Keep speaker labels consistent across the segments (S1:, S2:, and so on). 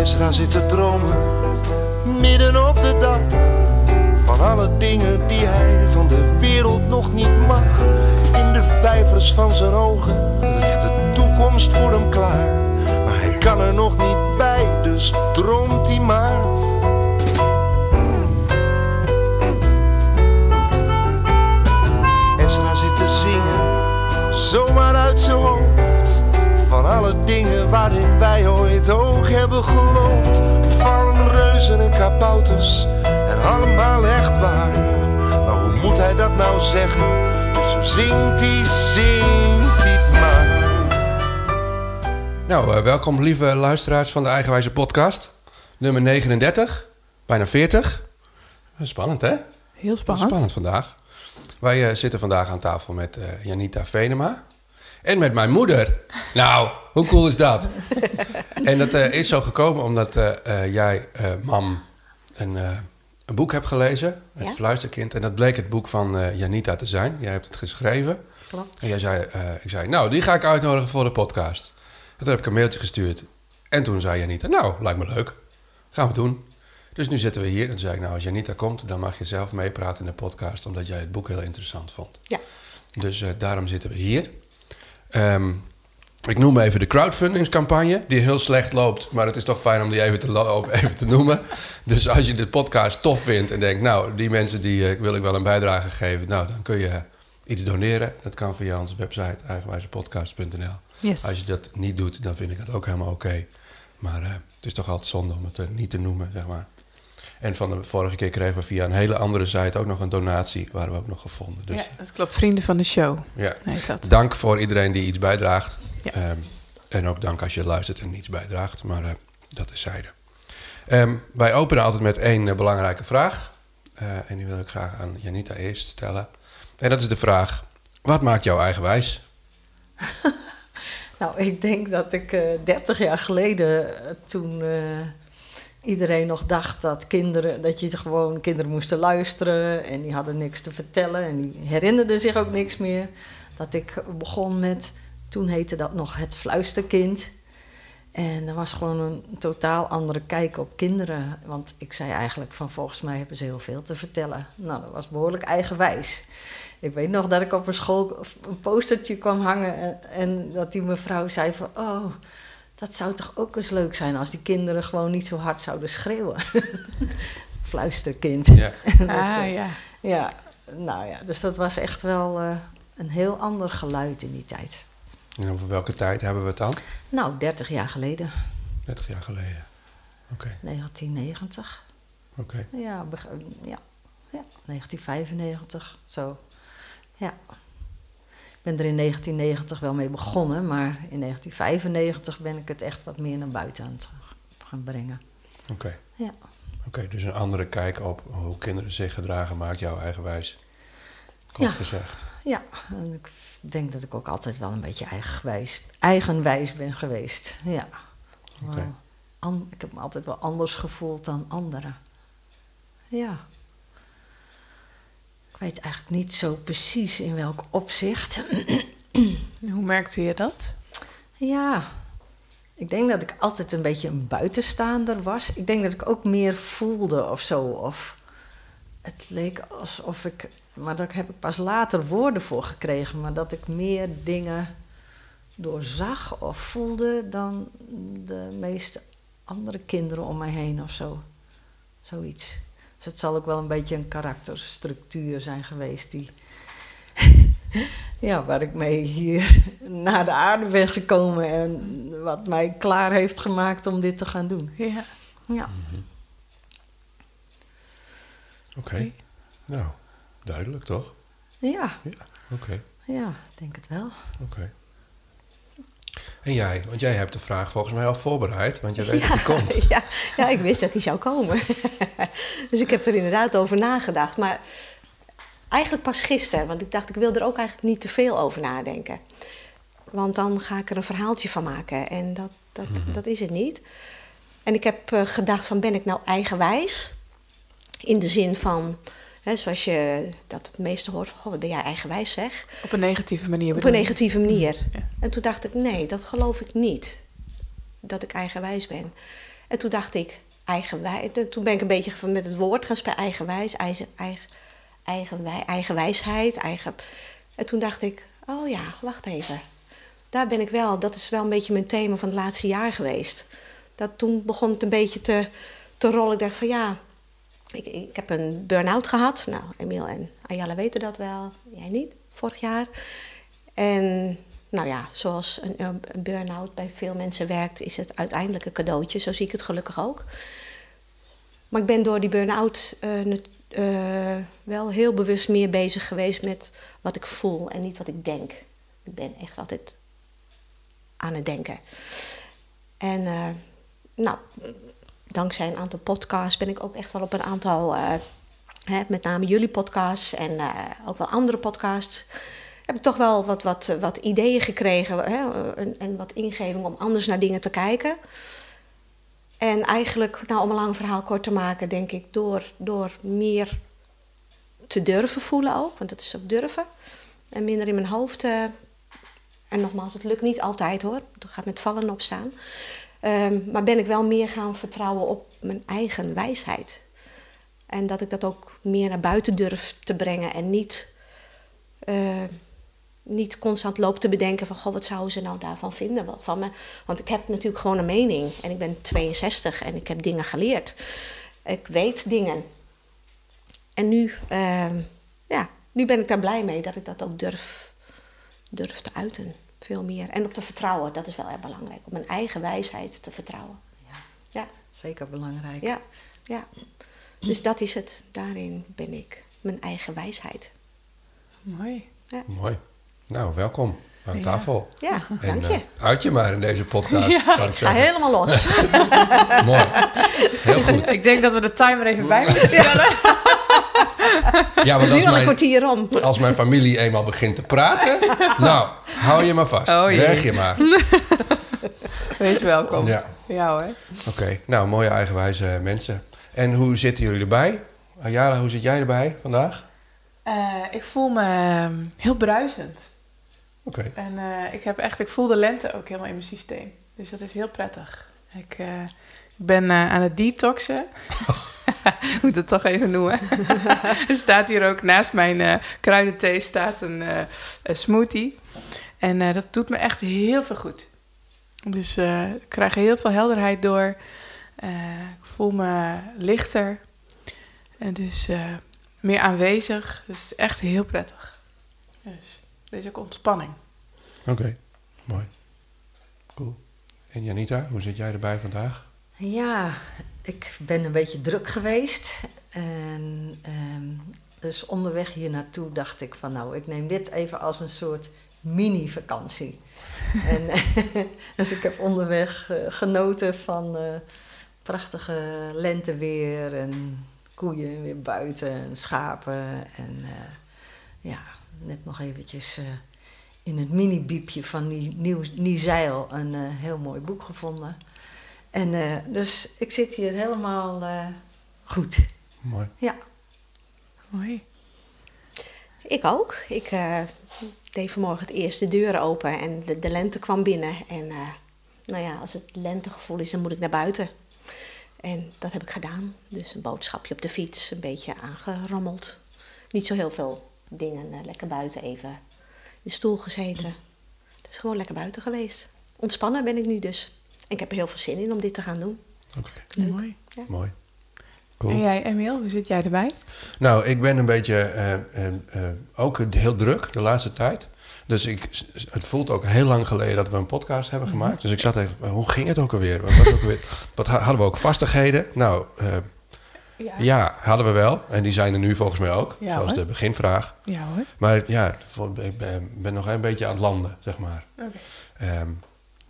S1: Ezra zit te dromen, midden op de dag. Van alle dingen die hij van de wereld nog niet mag. In de vijvers van zijn ogen ligt de toekomst voor hem klaar. Maar hij kan er nog niet bij, dus droomt hij maar. Ezra zit te zingen, zomaar alle dingen waarin wij ooit ook hebben geloofd. Van reuzen en kabouters en allemaal echt waar. Maar hoe moet hij dat nou zeggen? Dus zo zingt hij, zingt hij maar.
S2: Nou, eh, welkom lieve luisteraars van de Eigenwijze podcast. Nummer 39, bijna 40. Spannend hè?
S3: Heel spannend.
S2: Spannend vandaag. Wij eh, zitten vandaag aan tafel met eh, Janita Venema. En met mijn moeder. Nou, hoe cool is dat? en dat eh, is zo gekomen omdat eh, eh, jij, mam, een, een boek hebt gelezen. Het
S4: Ja.
S2: Fluisterkind. En dat bleek het boek van Janita te zijn. Jij hebt het geschreven.
S4: Klopt.
S2: En jij zei, ik zei, nou, die ga ik uitnodigen voor de podcast. En toen heb ik een mailtje gestuurd. En toen zei Janita, nou, lijkt me leuk. Gaan we doen. Dus nu zitten we hier. En toen zei ik, nou, als Janita komt, dan mag je zelf meepraten in de podcast. Omdat jij het boek heel interessant vond.
S4: Ja.
S2: Dus daarom zitten we hier. Ehm, ik noem even de crowdfundingscampagne, die heel slecht loopt. Maar het is toch fijn om die even te, even te noemen. Dus als je de podcast tof vindt en denkt, nou, die mensen die eh, wil ik wel een bijdrage geven. Nou, dan kun je iets doneren. Dat kan via onze website eigenwijzepodcast.nl.
S3: Yes.
S2: Als je dat niet doet, dan vind ik dat ook helemaal oké. Maar eh, het is toch altijd zonde om het eh, niet te noemen, zeg maar. En van de vorige keer kregen we via een hele andere site ook nog een donatie. Waren we ook nog gevonden. Dus
S3: ja, dat klopt. Vrienden van de show
S2: ja.
S3: heet dat.
S2: Dank voor iedereen die iets bijdraagt.
S3: Ja.
S2: Ehm, en ook dank als je luistert en niets bijdraagt. Maar eh, dat is zijde. Ehm, wij openen altijd met één eh, belangrijke vraag. Eh, en die wil ik graag aan Janita eerst stellen. En dat is de vraag: wat maakt jou eigenwijs?
S4: Nou, ik denk dat ik eh 30 jaar geleden, toen eh, iedereen nog dacht dat kinderen, dat je gewoon kinderen moesten luisteren en die hadden niks te vertellen en die herinnerden zich ook niks meer. Dat ik begon met, toen heette dat nog het fluisterkind. En dat was gewoon een totaal andere kijk op kinderen. Want ik zei eigenlijk van volgens mij hebben ze heel veel te vertellen. Nou, dat was behoorlijk eigenwijs. Ik weet nog dat ik op een school een postertje kwam hangen en, en dat die mevrouw zei van... Oh, dat zou toch ook eens leuk zijn als die kinderen gewoon niet zo hard zouden schreeuwen. Fluisterkind.
S2: Ja.
S4: Dus,
S3: Ah,
S4: eh,
S3: ja.
S4: ja, nou ja, dus dat was echt wel eh, een heel ander geluid in die tijd.
S2: En over welke tijd hebben we het dan?
S4: Nou, 30 jaar geleden,
S2: 30 jaar geleden. Oké,
S4: 1990.
S2: oké.
S4: Ja, ja, ja, 1995, zo. Ja. Ik ben er in 1990 wel mee begonnen, maar in 1995 ben ik het echt wat meer naar buiten aan het gaan brengen.
S2: Oké.
S4: Ja.
S2: Oké, dus een andere kijk op hoe kinderen zich gedragen maakt jou eigenwijs. Kort
S4: Ja.
S2: gezegd.
S4: Ja, en ik denk dat ik ook altijd wel een beetje eigenwijs, eigenwijs ben geweest. Ja. Wel an- ik heb me altijd wel anders gevoeld dan anderen. Ja. Ik weet eigenlijk niet zo precies in welk opzicht.
S3: Hoe merkte je dat?
S4: Ja, ik denk dat ik altijd een beetje een buitenstaander was. Ik denk dat ik ook meer voelde of zo. Of het leek alsof ik. Maar daar heb ik pas later woorden voor gekregen. Maar dat ik meer dingen doorzag of voelde dan de meeste andere kinderen om mij heen of zo. Zoiets. Dus het zal ook wel een beetje een karakterstructuur zijn geweest die. ja, waar ik mee hier naar de aarde ben gekomen en wat mij klaar heeft gemaakt om dit te gaan doen.
S3: Ja.
S4: Ja,
S2: Oké. Nou, duidelijk toch?
S4: ja,
S2: Ja, oké.
S4: ja, ik denk het wel.
S2: Oké. En jij, want jij hebt de vraag volgens mij al voorbereid, want jij weet dat die komt.
S5: Ja, ja, ik wist dat hij zou komen. dus ik heb er inderdaad over nagedacht. Maar eigenlijk pas gisteren, want ik dacht, ik wil er ook eigenlijk niet te veel over nadenken. Want dan ga ik er een verhaaltje van maken en dat, dat, dat is het niet. En ik heb eh, gedacht van, ben ik nou eigenwijs? In de zin van, zoals je dat het meeste hoort van, goh, wat ben jij eigenwijs zeg?
S3: Op een negatieve manier
S5: Op een
S3: je?
S5: negatieve manier.
S3: Ja.
S5: En toen dacht ik, nee, dat geloof ik niet. Dat ik eigenwijs ben. En toen dacht ik, eigenwijs. Toen ben ik een beetje met het woord gaan spelen. Eigenwijs, eigen, eigen, eigenwij, eigenwijsheid. Eigen... En toen dacht ik, oh ja, wacht even. Daar ben ik wel, dat is wel een beetje mijn thema van het laatste jaar geweest. Dat toen begon het een beetje te, te rollen. Ik dacht van ja, ik, ik heb een burn-out gehad. Nou, Emiel en Ayala weten dat wel. Jij niet, vorig jaar. En nou ja, zoals een, een burn-out bij veel mensen werkt, is het uiteindelijk een cadeautje. Zo zie ik het gelukkig ook. Maar ik ben door die burn-out eh, eh, wel heel bewust meer bezig geweest met wat ik voel en niet wat ik denk. Ik ben echt altijd aan het denken. En eh, nou, dankzij een aantal podcasts ben ik ook echt wel op een aantal, eh, hè, met name jullie podcasts en eh, ook wel andere podcasts, heb ik toch wel wat, wat, wat ideeën gekregen hè, en, en wat ingeving om anders naar dingen te kijken. En eigenlijk, nou, om een lang verhaal kort te maken, denk ik door, door meer te durven voelen ook, want dat is ook durven. En minder in mijn hoofd. eh, en nogmaals, het lukt niet altijd hoor. Het gaat met vallen en opstaan. Ehm, maar ben ik wel meer gaan vertrouwen op mijn eigen wijsheid. En dat ik dat ook meer naar buiten durf te brengen en niet, eh, niet constant loop te bedenken van goh, wat zouden ze nou daarvan vinden van me. Want ik heb natuurlijk gewoon een mening en ik ben 62 en ik heb dingen geleerd. Ik weet dingen. En nu, ehm, ja, nu ben ik daar blij mee dat ik dat ook durf, durf te uiten. Veel meer. En op te vertrouwen, dat is wel erg belangrijk. Op mijn eigen wijsheid te vertrouwen.
S4: Ja,
S5: Ja,
S4: zeker belangrijk.
S5: ja, ja. Dus dat is het. Daarin ben ik. Mijn eigen wijsheid.
S3: Mooi.
S2: Mooi. Nou, welkom aan
S3: Ja.
S2: tafel.
S5: Ja,
S2: En
S5: dank je.
S2: eh, uit je maar in deze podcast,
S3: Ja,
S2: zou ik
S5: Ga helemaal los.
S2: Mooi. Heel goed.
S3: Ik denk dat we de timer even bij moeten stellen.
S2: Ja, want
S5: is nu
S2: als
S5: al een
S2: mijn,
S5: kwartier om.
S2: als mijn familie eenmaal begint te praten... Nou, hou je maar vast.
S3: Oh.
S2: Werk je maar.
S3: Wees welkom.
S2: Ja.
S3: Ja hoor.
S2: Oké, nou, mooie eigenwijze mensen. En hoe zitten jullie erbij? Ayala, hoe zit jij erbij vandaag?
S3: Eh, ik voel me ehm, heel bruisend.
S2: Oké.
S3: En eh, ik, heb echt, ik voel de lente ook helemaal in mijn systeem. Dus dat is heel prettig. Ik, eh, ik ben eh, aan het detoxen. Ik moet het toch even noemen. er staat hier ook naast mijn eh, kruidenthee staat een, eh, een smoothie. En eh, dat doet me echt heel veel goed. Dus eh, ik krijg heel veel helderheid door. Eh, ik voel me lichter. En dus eh, meer aanwezig. Dus het is echt heel prettig. Dus er is ook ontspanning.
S2: Oké, mooi. Cool. En Janita, hoe zit jij erbij vandaag?
S4: Ja, ik ben een beetje druk geweest. En ehm, dus onderweg hier naartoe dacht ik van nou, ik neem dit even als een soort mini-vakantie. en, dus ik heb onderweg eh, genoten van eh, prachtige lenteweer en koeien weer buiten en schapen. En eh, ja, net nog eventjes in het mini-biepje van die nieuw, Niezeil een heel mooi boek gevonden. En eh, dus ik zit hier helemaal eh, goed.
S2: Mooi.
S4: Ja.
S3: Mooi.
S5: Ik ook. Ik eh, deed vanmorgen het eerst de deuren open en de, de lente kwam binnen. En eh, nou ja, als het lentegevoel is, dan moet ik naar buiten. En dat heb ik gedaan. Dus een boodschapje op de fiets, een beetje aangerommeld. Niet zo heel veel dingen, lekker buiten even in de stoel gezeten. Dus gewoon lekker buiten geweest. Ontspannen ben ik nu dus. En ik heb er heel veel zin in om dit te gaan doen.
S2: Oké,
S5: Leuk.
S3: Mooi.
S2: mooi. Cool.
S3: En jij, Emiel, hoe zit jij erbij?
S2: Nou, ik ben een beetje eh, eh, eh, ook heel druk de laatste tijd. Dus ik, het voelt ook heel lang geleden dat we een podcast hebben gemaakt. Dus ik zat even, hoe ging het ook alweer? Wat, was ook alweer? Wat ha- hadden we ook vastigheden? Nou, eh,
S3: Ja.
S2: ja, hadden we wel. En die zijn er nu volgens mij ook.
S3: Ja,
S2: zoals
S3: hoor.
S2: de beginvraag.
S3: Ja hoor.
S2: Maar ja, voor- ik ben, ben nog een beetje aan het landen, zeg maar.
S3: Oké.
S2: Ehm,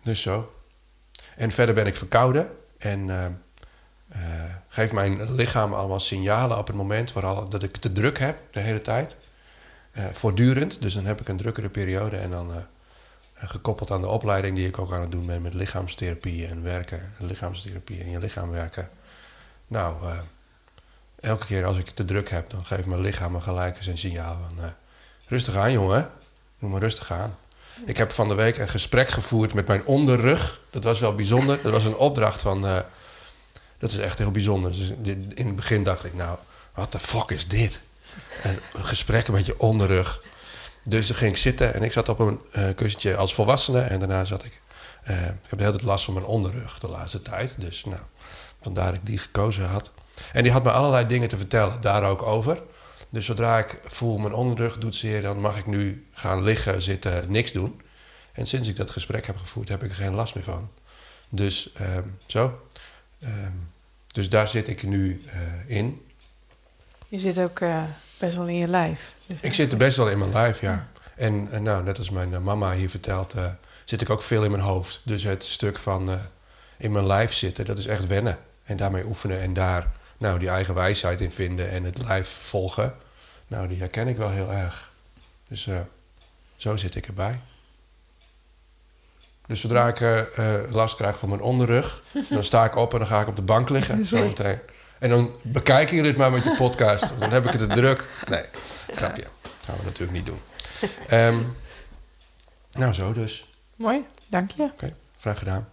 S2: dus zo. En verder ben ik verkouden. En eh, geeft mijn lichaam allemaal signalen op het moment vooral dat ik te druk heb de hele tijd. Eh, voortdurend. Dus dan heb ik een drukkere periode. En dan gekoppeld aan de opleiding die ik ook aan het doen ben met lichaamstherapie en werken. Lichaamstherapie en je lichaam werken. Nou, elke keer als ik te druk heb, dan geeft mijn lichaam me gelijk eens een signaal van... rustig aan, jongen. Doe maar rustig aan. Ik heb van de week een gesprek gevoerd met mijn onderrug. Dat was wel bijzonder. Dat was een opdracht van, eh, Dat is echt heel bijzonder. Dus in het begin dacht ik, nou, wat de fuck is dit? En een gesprek een beetje onderrug. Dus dan ging ik zitten en ik zat op een eh, kussentje als volwassene. En daarna zat ik... eh, ik heb de hele tijd last van mijn onderrug de laatste tijd. Dus nou, vandaar dat ik die gekozen had. En die had me allerlei dingen te vertellen, daar ook over. Dus zodra ik voel mijn onderrug doet zeer... dan mag ik nu gaan liggen, zitten, niks doen. En sinds ik dat gesprek heb gevoerd, heb ik er geen last meer van. Dus ehm, zo. Ehm, dus daar zit ik nu eh, in.
S3: Je zit ook eh, best wel in je lijf. Dus,
S2: Ik zit er best wel in mijn lijf, ja. En, en nou, net als mijn eh, mama hier vertelt, eh, zit ik ook veel in mijn hoofd. Dus het stuk van eh, in mijn lijf zitten, dat is echt wennen. En daarmee oefenen en daar nou, die eigen wijsheid in vinden en het lijf volgen. Nou, die herken ik wel heel erg. Dus eh, zo zit ik erbij. Dus zodra ik eh, eh, last krijg van mijn onderrug, dan sta ik op en dan ga ik op de bank liggen. Zo meteen. En dan bekijken jullie het maar met je podcast. Dan heb ik het te druk. Nee, grapje. gaan we natuurlijk niet doen. Ehm, nou, zo dus.
S3: Mooi, dank je.
S2: Oké, graag gedaan.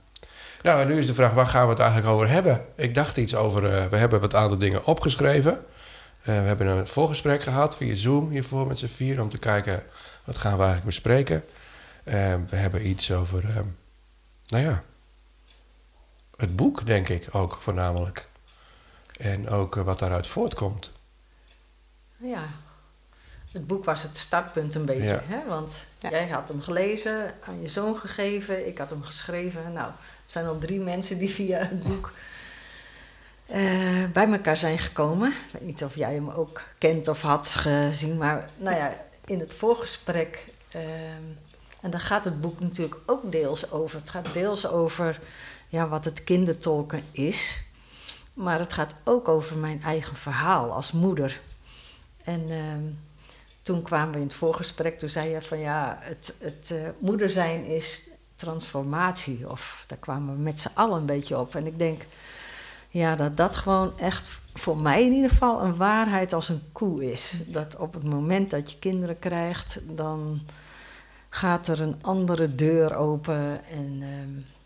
S2: Nou, en nu is de vraag, waar gaan we het eigenlijk over hebben? Ik dacht iets over, eh, we hebben wat aantal dingen opgeschreven. Eh, we hebben een voorgesprek gehad via Zoom hiervoor met z'n vier... om te kijken, wat gaan we eigenlijk bespreken. Eh, we hebben iets over, nou ja, het boek, denk ik ook voornamelijk. En ook wat daaruit voortkomt.
S4: Ja, het boek was het startpunt een beetje.
S2: Ja.
S4: Hè? Want
S3: Ja.
S4: jij had hem gelezen, aan je zoon gegeven, ik had hem geschreven. Nou, er zijn al drie mensen die via het boek eh, bij elkaar zijn gekomen. Ik weet niet of jij hem ook kent of had gezien, maar nou ja, in het voorgesprek. ehm, en daar gaat het boek natuurlijk ook deels over. Het gaat deels over ja, wat het kindertolken is. Maar het gaat ook over mijn eigen verhaal als moeder. En ehm, toen kwamen we in het voorgesprek, toen zei je van ja, het, het eh, moeder zijn is transformatie. Of daar kwamen we met z'n allen een beetje op. En ik denk ja, dat dat gewoon echt voor mij in ieder geval een waarheid als een koe is. Dat op het moment dat je kinderen krijgt, dan gaat er een andere deur open en ehm,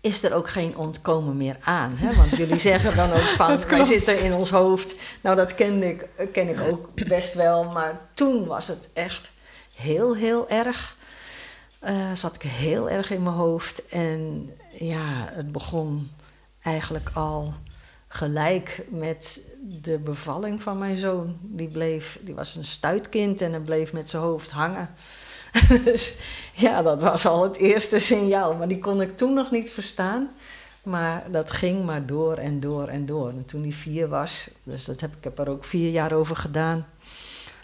S4: is er ook geen ontkomen meer aan. Hè? Want jullie zeggen dan ook van, wij zitten in ons hoofd. Nou, dat ken ik, ken ik ook best wel, maar toen was het echt heel, heel erg. Eh, zat ik heel erg in mijn hoofd en ja, het begon eigenlijk al gelijk met de bevalling van mijn zoon. Die, bleef, die was een stuitkind en hij bleef met zijn hoofd hangen. dus ja, dat was al het eerste signaal. Maar die kon ik toen nog niet verstaan. Maar dat ging maar door en door en door. En toen die vier was, dus dat heb, ik heb er ook vier jaar over gedaan.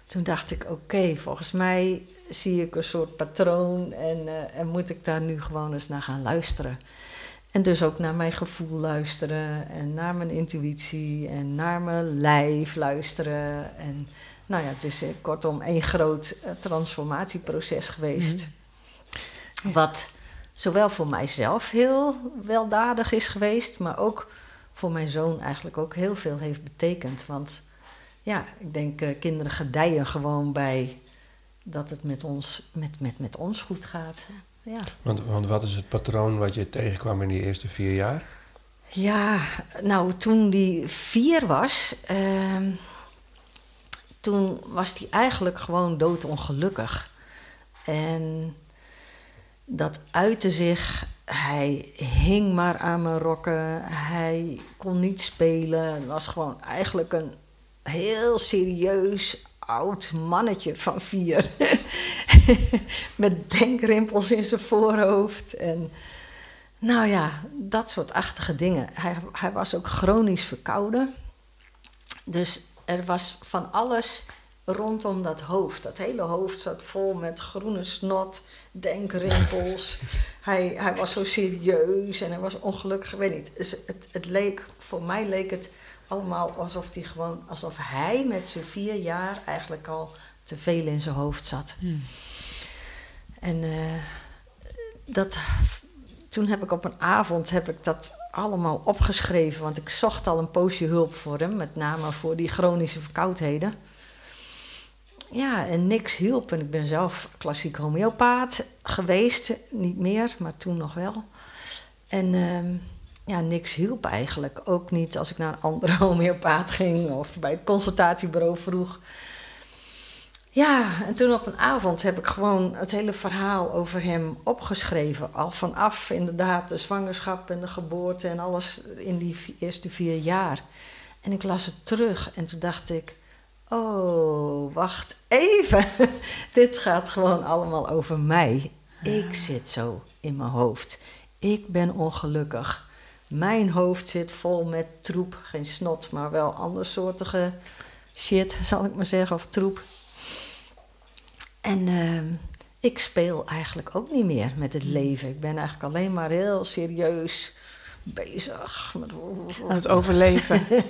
S4: Toen dacht ik, oké, volgens mij zie ik een soort patroon en, eh, en moet ik daar nu gewoon eens naar gaan luisteren. En dus ook naar mijn gevoel luisteren en naar mijn intuïtie en naar mijn lijf luisteren. En nou ja, het is eh, kortom één groot eh, transformatieproces geweest. Wat zowel voor mijzelf heel weldadig is geweest, maar ook voor mijn zoon eigenlijk ook heel veel heeft betekend. Want ja, ik denk eh, kinderen gedijen gewoon bij dat het met ons, met, met, met ons goed gaat. Ja.
S2: Want, want wat is het patroon wat je tegenkwam in die eerste vier jaar?
S4: Ja, nou toen die vier was, ehm, toen was hij eigenlijk gewoon doodongelukkig. En dat uitte zich, hij hing maar aan mijn rokken, hij kon niet spelen. Het was gewoon eigenlijk een heel serieus oud mannetje van vier. Met denkrimpels in zijn voorhoofd en... Nou ja, dat soort achtige dingen. Hij, hij was ook chronisch verkouden. Dus er was van alles rondom dat hoofd. Dat hele hoofd zat vol met groene snot, denkrimpels. hij, hij was zo serieus en hij was ongelukkig. Ik weet niet. Dus het, het leek, voor mij leek het allemaal alsof hij gewoon, alsof hij met zijn vier jaar eigenlijk al te veel in zijn hoofd zat. En eh, dat toen heb ik op een avond heb ik dat allemaal opgeschreven, want ik zocht al een poosje hulp voor hem, met name voor die chronische verkoudheden. Ja, en niks hielp. En ik ben zelf klassiek homeopaat geweest, niet meer, maar toen nog wel. En ehm, ja, niks hielp eigenlijk. Ook niet als ik naar een andere homeopaat ging of bij het consultatiebureau vroeg. Ja, en toen op een avond heb ik gewoon het hele verhaal over hem opgeschreven. Al vanaf inderdaad de zwangerschap en de geboorte en alles in die eerste vier jaar. En ik las het terug en toen dacht ik, oh, wacht even. Dit gaat gewoon allemaal over mij. Ik zit zo in mijn hoofd. Ik ben ongelukkig. Mijn hoofd zit vol met troep. Geen snot, maar wel andersoortige shit, zal ik maar zeggen, of troep. En ehm, ik speel eigenlijk ook niet meer met het leven. Ik ben eigenlijk alleen maar heel serieus bezig. Met...
S3: Het overleven.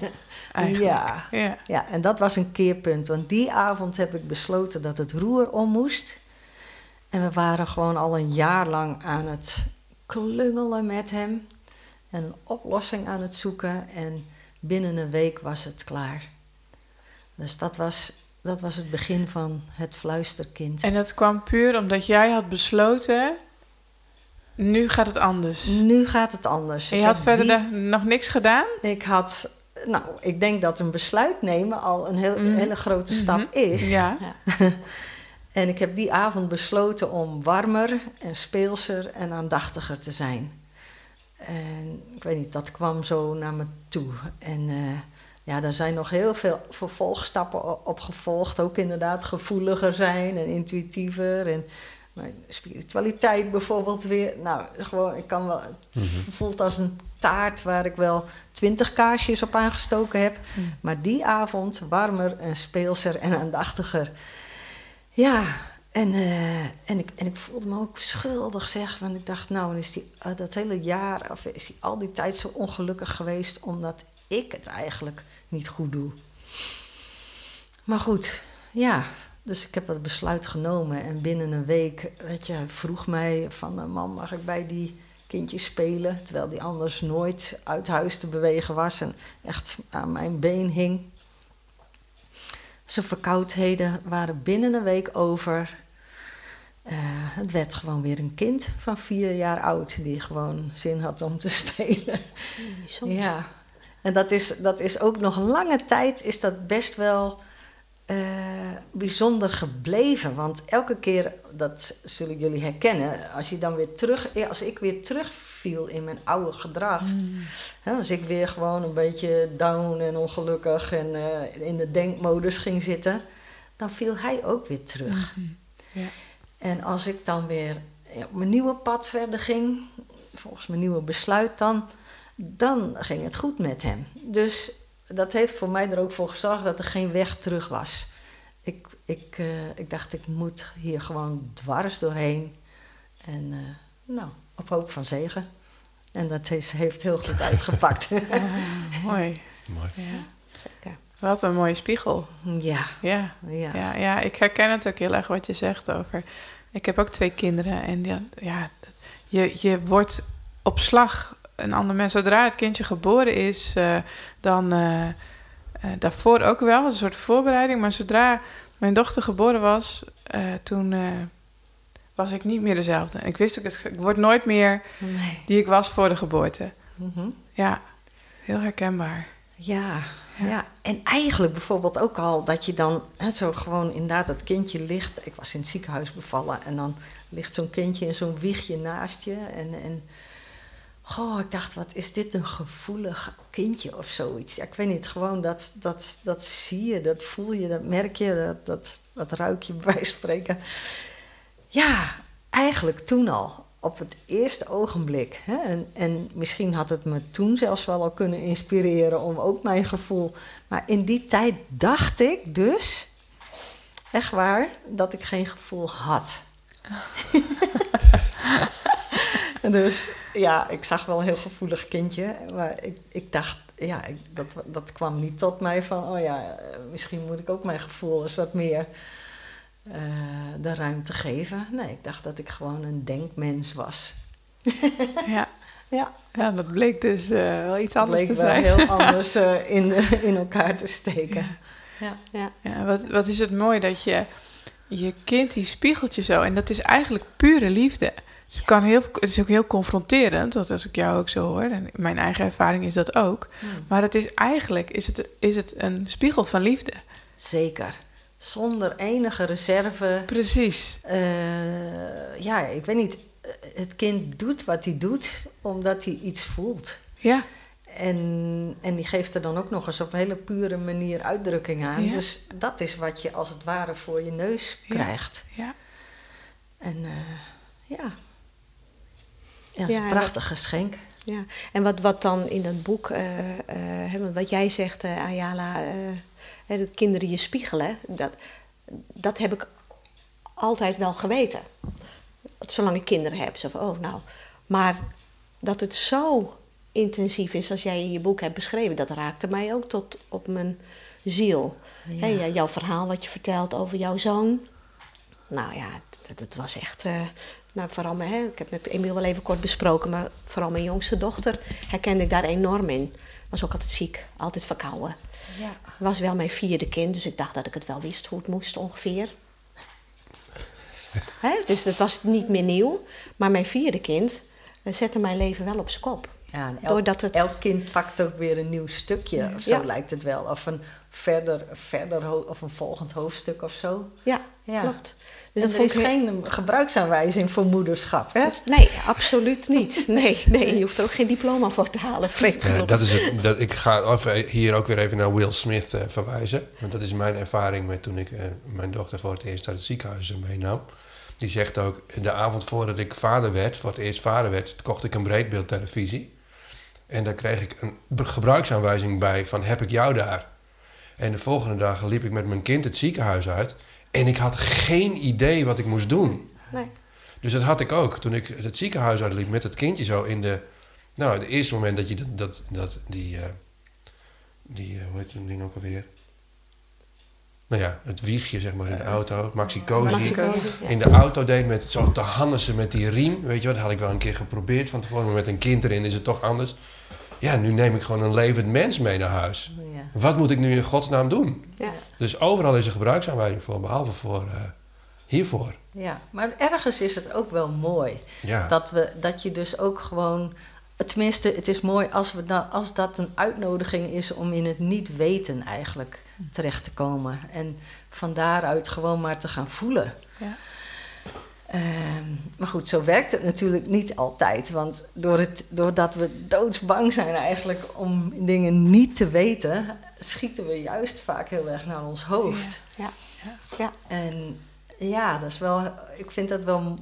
S4: Ja.
S3: ja.
S4: Ja, en dat was een keerpunt. Want die avond heb ik besloten dat het roer om moest. En we waren gewoon al een jaar lang aan het klungelen met hem. En een oplossing aan het zoeken. En binnen een week was het klaar. Dus dat was, dat was het begin van het fluisterkind.
S3: En dat kwam puur omdat jij had besloten... Nu gaat het anders.
S4: Nu gaat het anders.
S3: En je
S4: Ik
S3: had verder
S4: die-
S3: nog niks gedaan?
S4: Ik had, nou, ik denk dat een besluit nemen al een heel,
S3: Mhm.
S4: hele grote stap is.
S3: Ja.
S4: En ik heb die avond besloten om warmer en speelser en aandachtiger te zijn. En ik weet niet, dat kwam zo naar me toe. En eh, ja, daar zijn nog heel veel vervolgstappen op gevolgd. Ook inderdaad gevoeliger zijn en intuïtiever. En mijn spiritualiteit bijvoorbeeld weer. Nou, gewoon, ik kan wel. Het voelt als een taart waar ik wel twintig kaarsjes op aangestoken heb.
S3: Mm.
S4: Maar die avond warmer en speelser en aandachtiger. Ja, en, eh, en, ik, en ik voelde me ook schuldig, zeg. Want ik dacht, nou, is die, eh, dat hele jaar, of is hij al die tijd zo ongelukkig geweest... omdat ik het eigenlijk niet goed doe. Maar goed, ja. Dus ik heb het besluit genomen. En binnen een week, weet je, vroeg mij van... eh, mam, mag ik bij die kindjes spelen? Terwijl die anders nooit uit huis te bewegen was... en echt aan mijn been hing. Zijn verkoudheden waren binnen een week over. Eh, het werd gewoon weer een kind van vier jaar oud... die gewoon zin had om te spelen.
S5: Bijzonder.
S4: Ja, en dat is, dat is ook nog lange tijd is dat best wel eh, bijzonder gebleven. Want elke keer, dat zullen jullie herkennen, als je dan weer terug, eh, als ik weer terugviel in mijn oude gedrag. Hè, als ik weer gewoon een beetje down en ongelukkig en eh, in de denkmodus ging zitten, dan viel hij ook weer terug.
S3: Ja.
S4: En als ik dan weer op mijn nieuwe pad verder ging, volgens mijn nieuwe besluit dan, dan ging het goed met hem. Dus dat heeft voor mij er ook voor gezorgd dat er geen weg terug was. Ik, ik, eh, ik dacht, ik moet hier gewoon dwars doorheen. En eh, nou, op hoop van zegen. En dat is, heeft heel goed uitgepakt.
S3: Mooi.
S2: Mooi.
S3: Ja.
S5: Zeker.
S3: Wat een mooie spiegel.
S4: ja,
S3: Ja.
S4: ja.
S3: Ja, ja, ik herken het ook heel erg wat je zegt over. Ik heb ook twee kinderen en ja, ja, je, je wordt op slag een ander mens. Zodra het kindje geboren is, eh, dan eh, eh, daarvoor ook wel, als een soort voorbereiding. Maar zodra mijn dochter geboren was, toen was ik niet meer dezelfde. Ik wist ook, ik word nooit meer
S4: Nee.
S3: die ik was voor de geboorte.
S4: Mhm.
S3: Ja, heel herkenbaar.
S4: Ja,
S3: Ja.
S4: ja. en eigenlijk bijvoorbeeld ook al dat je dan hè, zo gewoon inderdaad dat kindje ligt. Ik was in het ziekenhuis bevallen en dan ligt zo'n kindje in zo'n wiegje naast je. En, en goh, ik dacht, wat is dit een gevoelig kindje of zoiets. Ja, ik weet niet, gewoon dat, dat, dat zie je, dat voel je, dat merk je, dat, dat, dat ruik je bij spreken. Ja, eigenlijk toen al. Op het eerste ogenblik. Hè? En, en misschien had het me toen zelfs wel al kunnen inspireren om ook mijn gevoel. Maar in die tijd dacht ik dus, echt waar, dat ik geen gevoel had. dus ja, ik zag wel een heel gevoelig kindje. Maar ik, ik dacht, ja, ik, dat, dat kwam niet tot mij van, oh ja, eh, misschien moet ik ook mijn gevoel eens wat meer eh, de ruimte geven. Nee, ik dacht dat ik gewoon een denkmens was.
S3: Ja,
S4: Ja,
S3: ja dat bleek dus eh, wel iets anders
S4: bleek
S3: te
S4: wel
S3: zijn.
S4: heel anders eh, in, de- in elkaar te steken. Ja.
S5: Ja.
S3: Ja, wat, wat is het mooi dat je je kind die spiegelt je zo. En dat is eigenlijk pure liefde. Het, kan heel, het is ook heel confronterend, want als ik jou ook zo hoor, en mijn eigen ervaring is dat ook. Maar het is eigenlijk is het, is het een spiegel van liefde.
S4: Zeker. Zonder enige reserve.
S3: Precies.
S4: Eh, ja, ik weet niet. Het kind doet wat hij doet omdat hij iets voelt.
S3: Ja,
S4: En, en die geeft er dan ook nog eens op een hele pure manier uitdrukking aan.
S3: Ja.
S4: Dus dat is wat je als het ware voor je neus krijgt.
S3: ja.
S4: En eh, ja. Ja, dat een
S5: en
S4: prachtig geschenk.
S5: Ja, en wat, wat dan in dat boek, eh, eh, wat jij zegt, eh, Ayala, dat kinderen je spiegelen, dat, dat heb ik altijd wel geweten. Zolang ik kinderen heb. Zo van, oh, nou. Maar dat het zo intensief is als jij in je boek hebt beschreven, dat raakte mij ook tot op mijn ziel.
S4: Ja.
S5: Jouw verhaal wat je vertelt over jouw zoon. Nou ja, het, het was echt. Nou, vooral mijn, hè, ik heb met Emiel wel even kort besproken, maar vooral mijn jongste dochter herkende ik daar enorm in. Was ook altijd ziek, altijd verkouden.
S4: Ja.
S5: Was wel mijn vierde kind, dus ik dacht dat ik het wel wist hoe het moest ongeveer. Hè, dus dat was niet meer nieuw. Maar mijn vierde kind eh, zette mijn leven wel op zijn kop.
S4: Ja, elk,
S5: Doordat het-
S4: elk kind pakt ook weer een nieuw stukje. Of zo
S5: Ja.
S4: lijkt het wel. Of een verder, verder of een volgend hoofdstuk of zo.
S5: Ja,
S4: Ja.
S5: klopt.
S4: Dus dat
S5: vond
S4: is
S5: ik
S4: geen gebruiksaanwijzing voor moederschap, hè?
S5: Nee, absoluut niet. Nee, nee, je hoeft er ook geen diploma voor te halen, vreemd
S2: Eh,
S5: genoeg.
S2: dat is het, dat, ik ga even hier ook weer even naar Will Smith eh, verwijzen. Want dat is mijn ervaring met toen ik eh, mijn dochter voor het eerst uit het ziekenhuis eh, meenam. Die zegt ook, de avond voordat ik vader werd, voor het eerst vader werd, kocht ik een breedbeeldtelevisie. En daar kreeg ik een gebruiksaanwijzing bij van heb ik jou daar? En de volgende dag liep ik met mijn kind het ziekenhuis uit. En ik had geen idee wat ik moest doen.
S5: Nee.
S2: Dus dat had ik ook. Toen ik het ziekenhuis uitliep met het kindje zo in de... Nou, het eerste moment dat je dat, dat, dat die... eh, die, eh, hoe heet zo'n ding ook alweer? Nou ja, het wiegje zeg maar in de auto. Maxi Cozy.
S5: Ja.
S2: In de auto deed met zo te hannissen met die riem. Weet je wat, dat had ik wel een keer geprobeerd van tevoren. Maar met een kind erin is het toch anders. Ja, nu neem ik gewoon een levend mens mee naar huis.
S4: Ja.
S2: Wat moet ik nu in godsnaam doen?
S5: Ja.
S2: Dus overal is er gebruiksaanwijzing voor, behalve voor eh, hiervoor.
S4: ja, maar ergens is het ook wel mooi.
S2: Ja.
S4: Dat, we, dat je dus ook gewoon... Tenminste, het is mooi als, we dan, als dat een uitnodiging is om in het niet weten eigenlijk terecht te komen. En van daaruit gewoon maar te gaan voelen.
S3: Ja.
S4: Ehm, maar goed, zo werkt het natuurlijk niet altijd. Want door het, doordat we doodsbang zijn eigenlijk om dingen niet te weten, schieten we juist vaak heel erg naar ons hoofd.
S5: Ja. Ja.
S4: En ja, dat is wel, ik vind dat wel,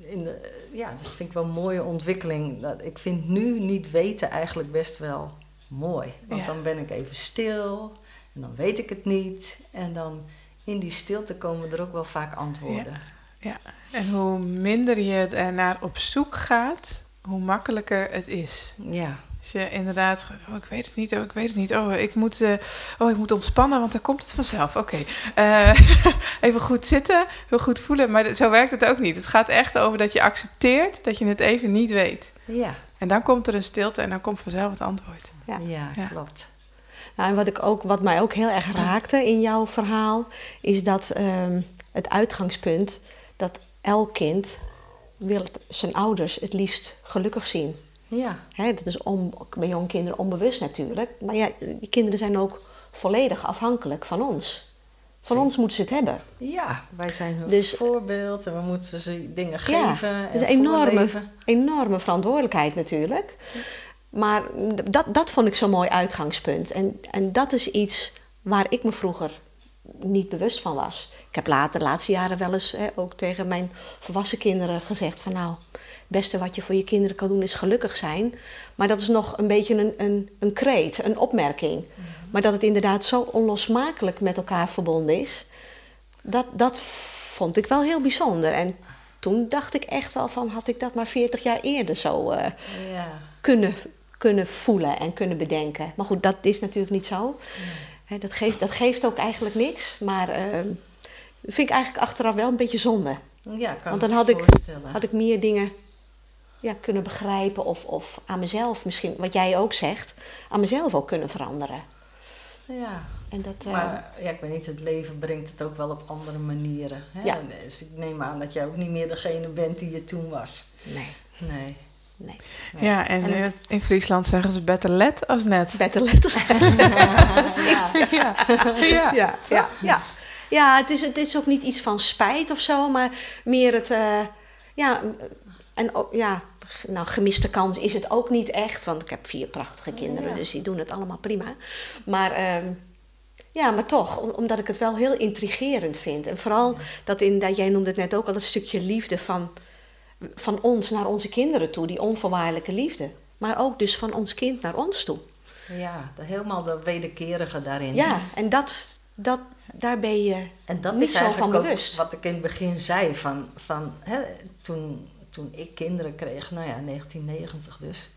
S4: in de, ja, dat vind ik wel een mooie ontwikkeling. Dat, ik vind nu niet weten eigenlijk best wel mooi. Want
S3: Ja.
S4: dan ben ik even stil en dan weet ik het niet. En dan in die stilte komen er ook wel vaak antwoorden.
S3: Ja, en hoe minder je er naar op zoek gaat, hoe makkelijker het is.
S4: Ja.
S3: Als je inderdaad, oh, ik weet het niet, oh, ik weet het niet, oh, ik moet, eh, oh, ik moet ontspannen, want dan komt het vanzelf. Oké, Eh, even goed zitten, heel goed voelen, maar zo werkt het ook niet. Het gaat echt over dat je accepteert dat je het even niet weet.
S4: Ja,
S3: En dan komt er een stilte en dan komt vanzelf het antwoord.
S5: Ja.
S4: ja,
S3: Ja.
S4: klopt.
S5: Nou, en wat, ik ook, wat mij ook heel erg raakte in jouw verhaal, is dat ehm, het uitgangspunt dat elk kind wil zijn ouders het liefst gelukkig zien.
S4: Ja,
S5: Hè, dat is on, bij jonge kinderen onbewust natuurlijk. Maar ja, die kinderen zijn ook volledig afhankelijk van ons. Van ons moeten ze het hebben.
S4: ja wij zijn hun
S5: Dus-
S4: voorbeeld en we moeten ze dingen
S5: Ja,
S4: geven. en
S5: is een enorme,
S4: voorleven.
S5: enorme verantwoordelijkheid natuurlijk. Maar dat, dat vond ik zo'n mooi uitgangspunt. En, en dat is iets waar ik me vroeger niet bewust van was. Ik heb later, de laatste jaren wel eens hè, ook tegen mijn volwassen kinderen gezegd van nou, beste wat je voor je kinderen kan doen is gelukkig zijn. Maar dat is nog een beetje een, een, een kreet, een opmerking. Maar dat het inderdaad zo onlosmakelijk met elkaar verbonden is, dat, dat vond ik wel heel bijzonder. En toen dacht ik echt wel van, had ik dat maar 40 jaar eerder zo eh,
S4: Ja,
S5: kunnen, kunnen voelen en kunnen bedenken. Maar goed, dat is natuurlijk niet zo. Dat, geeft, dat geeft ook eigenlijk niks. Maar eh, vind ik eigenlijk achteraf wel een beetje zonde.
S4: ja kan
S5: Want dan had ik, had ik meer dingen ja, kunnen begrijpen of, of aan mezelf misschien, wat jij ook zegt, aan mezelf ook kunnen veranderen.
S4: Ja,
S5: En dat, eh,
S4: maar ja, ik weet niet, het leven brengt het ook wel op andere manieren. Hè?
S5: Ja.
S4: Dus ik neem aan dat jij ook niet meer degene bent die je toen was.
S5: nee,
S4: Nee.
S5: nee.
S3: Ja, en,
S5: En het-
S3: in Friesland zeggen ze better let als net.
S5: Better letters.
S3: ja. ja.
S5: ja, ja, ja. ja het, is, het is ook niet iets van spijt of zo, maar meer het, eh, ja, en ook, ja, nou, gemiste kans is het ook niet echt, want ik heb vier prachtige kinderen,
S4: Ja.
S5: dus die doen het allemaal prima. Maar, ehm, ja, maar toch, om- omdat ik het wel heel intrigerend vind. En vooral dat, in, dat jij noemde het net ook al, het stukje liefde van, van ons naar onze kinderen toe, die onvoorwaardelijke liefde. Maar ook dus van ons kind naar ons toe.
S4: Ja, de, helemaal de wederkerige daarin.
S5: Ja, en dat, dat, daar ben je
S4: En dat
S5: niet
S4: is
S5: zo
S4: eigenlijk
S5: van bewust.
S4: wat ik in het begin zei. Van, van, hè, toen, toen ik kinderen kreeg, nou ja, 1990 dus.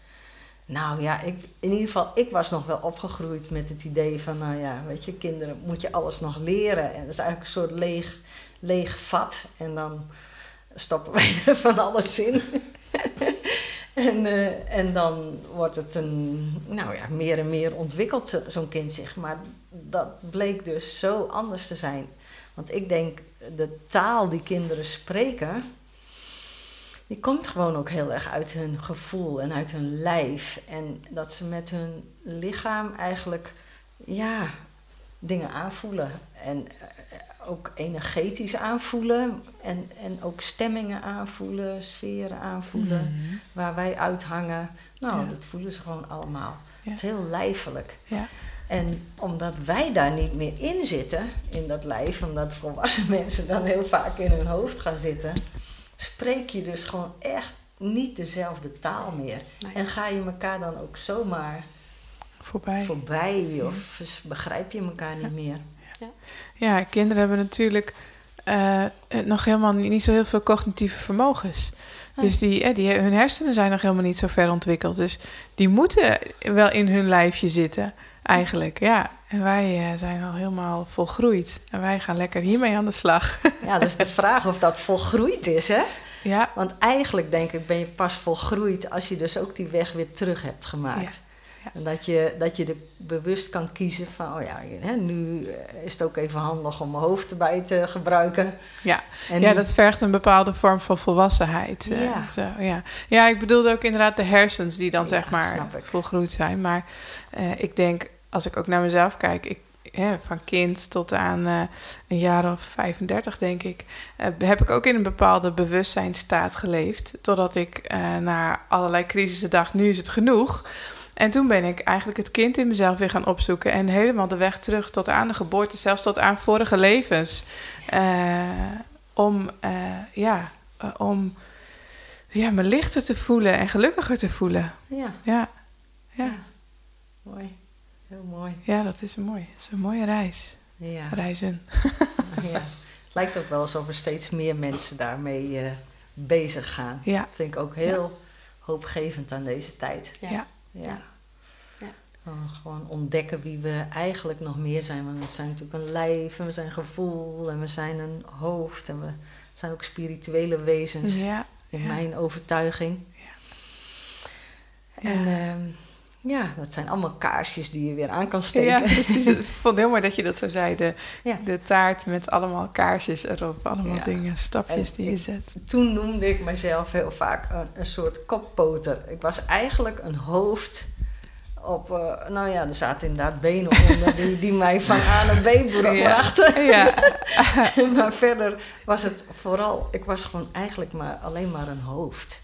S4: Nou ja, ik, in ieder geval, ik was nog wel opgegroeid met het idee van, nou ja, weet je, kinderen moet je alles nog leren. En dat is eigenlijk een soort leeg, leeg vat. En dan stoppen wij er van alles in. en, eh, en dan wordt het een, nou ja, meer en meer ontwikkeld, zo- zo'n kind zich. Maar dat bleek dus zo anders te zijn. Want ik denk, de taal die kinderen spreken, die komt gewoon ook heel erg uit hun gevoel en uit hun lijf. En dat ze met hun lichaam eigenlijk, ja, dingen aanvoelen. En eh, ook energetisch aanvoelen. En, en ook stemmingen aanvoelen, sferen aanvoelen.
S3: Mhm.
S4: Waar wij uithangen. Nou,
S3: Ja.
S4: dat voelen ze gewoon allemaal.
S3: Ja.
S4: Het is heel lijfelijk.
S3: Ja.
S4: En omdat wij daar niet meer in zitten, in dat lijf, omdat volwassen mensen dan heel vaak in hun hoofd gaan zitten, spreek je dus gewoon echt niet dezelfde taal meer.
S5: Nee.
S4: En ga je elkaar dan ook zomaar
S3: Voorbij.
S4: voorbij of begrijp je elkaar niet meer.
S3: Ja, kinderen hebben natuurlijk eh, eh, nog helemaal niet, niet zo heel veel cognitieve vermogens. Dus die, eh, die, hun hersenen zijn nog helemaal niet zo ver ontwikkeld. Dus die moeten wel in hun lijfje zitten, eigenlijk. Ja, en wij eh, zijn al helemaal volgroeid. En wij gaan lekker hiermee aan de slag.
S4: Ja, dus de vraag of dat volgroeid is, hè?
S3: ja,
S4: Want eigenlijk denk ik ben je pas volgroeid als je dus ook die weg weer terug hebt gemaakt.
S3: Ja, ja.
S4: En dat je, dat je er bewust kan kiezen van, oh ja, hè, nu eh, is het ook even handig om mijn hoofd erbij te gebruiken.
S3: ja.
S4: En
S3: ja,
S4: nu-
S3: dat vergt een bepaalde vorm van volwassenheid. eh,
S4: Ja.
S3: Zo, ja. ja, ik bedoelde ook inderdaad de hersens die dan
S4: Ja,
S3: zeg maar volgroeid zijn. Maar ik denk, als ik ook naar mezelf kijk, ik, van kind tot aan eh, een jaar of 35 denk ik, eh, heb ik ook in een bepaalde bewustzijnstaat geleefd. Totdat ik eh na allerlei crisissen dacht, nu is het genoeg. En toen ben ik eigenlijk het kind in mezelf weer gaan opzoeken. En helemaal de weg terug tot aan de geboorte, zelfs tot aan vorige levens. Om, ja, om ja, me lichter te voelen en gelukkiger te voelen.
S4: Ja,
S3: Ja, ja,
S4: Ja. mooi. Heel mooi.
S3: ja dat is een mooie, dat is een mooie reis.
S4: Ja.
S3: Reizen.
S4: ja. Het lijkt ook wel alsof er steeds meer mensen daarmee eh, bezig gaan.
S3: Ja,
S4: Dat vind ik ook heel hoopgevend aan deze tijd.
S5: Ja.
S3: ja.
S4: Ja.
S5: Ja.
S4: Gewoon- ontdekken wie we eigenlijk nog meer zijn. Want we zijn natuurlijk een lijf en we zijn gevoel en we zijn een hoofd en we zijn ook spirituele wezens.
S3: ja.
S4: In
S3: ja.
S4: mijn overtuiging.
S3: Ja.
S4: En ehm, ja, dat zijn allemaal kaarsjes die je weer aan kan steken.
S3: Ja, precies. Ik vond het heel mooi dat je dat zo zei. De,
S4: Ja.
S3: de taart met allemaal kaarsjes erop. Allemaal
S4: Ja.
S3: dingen, stapjes
S4: En
S3: die je zet.
S4: Toen noemde ik mezelf heel vaak een, een soort koppoter. Ik was eigenlijk een hoofd op... eh, nou ja, er zaten inderdaad benen onder die, die mij van A naar B brachten.
S3: Ja,
S4: maar verder was het vooral... Ik was gewoon eigenlijk maar, alleen maar een hoofd.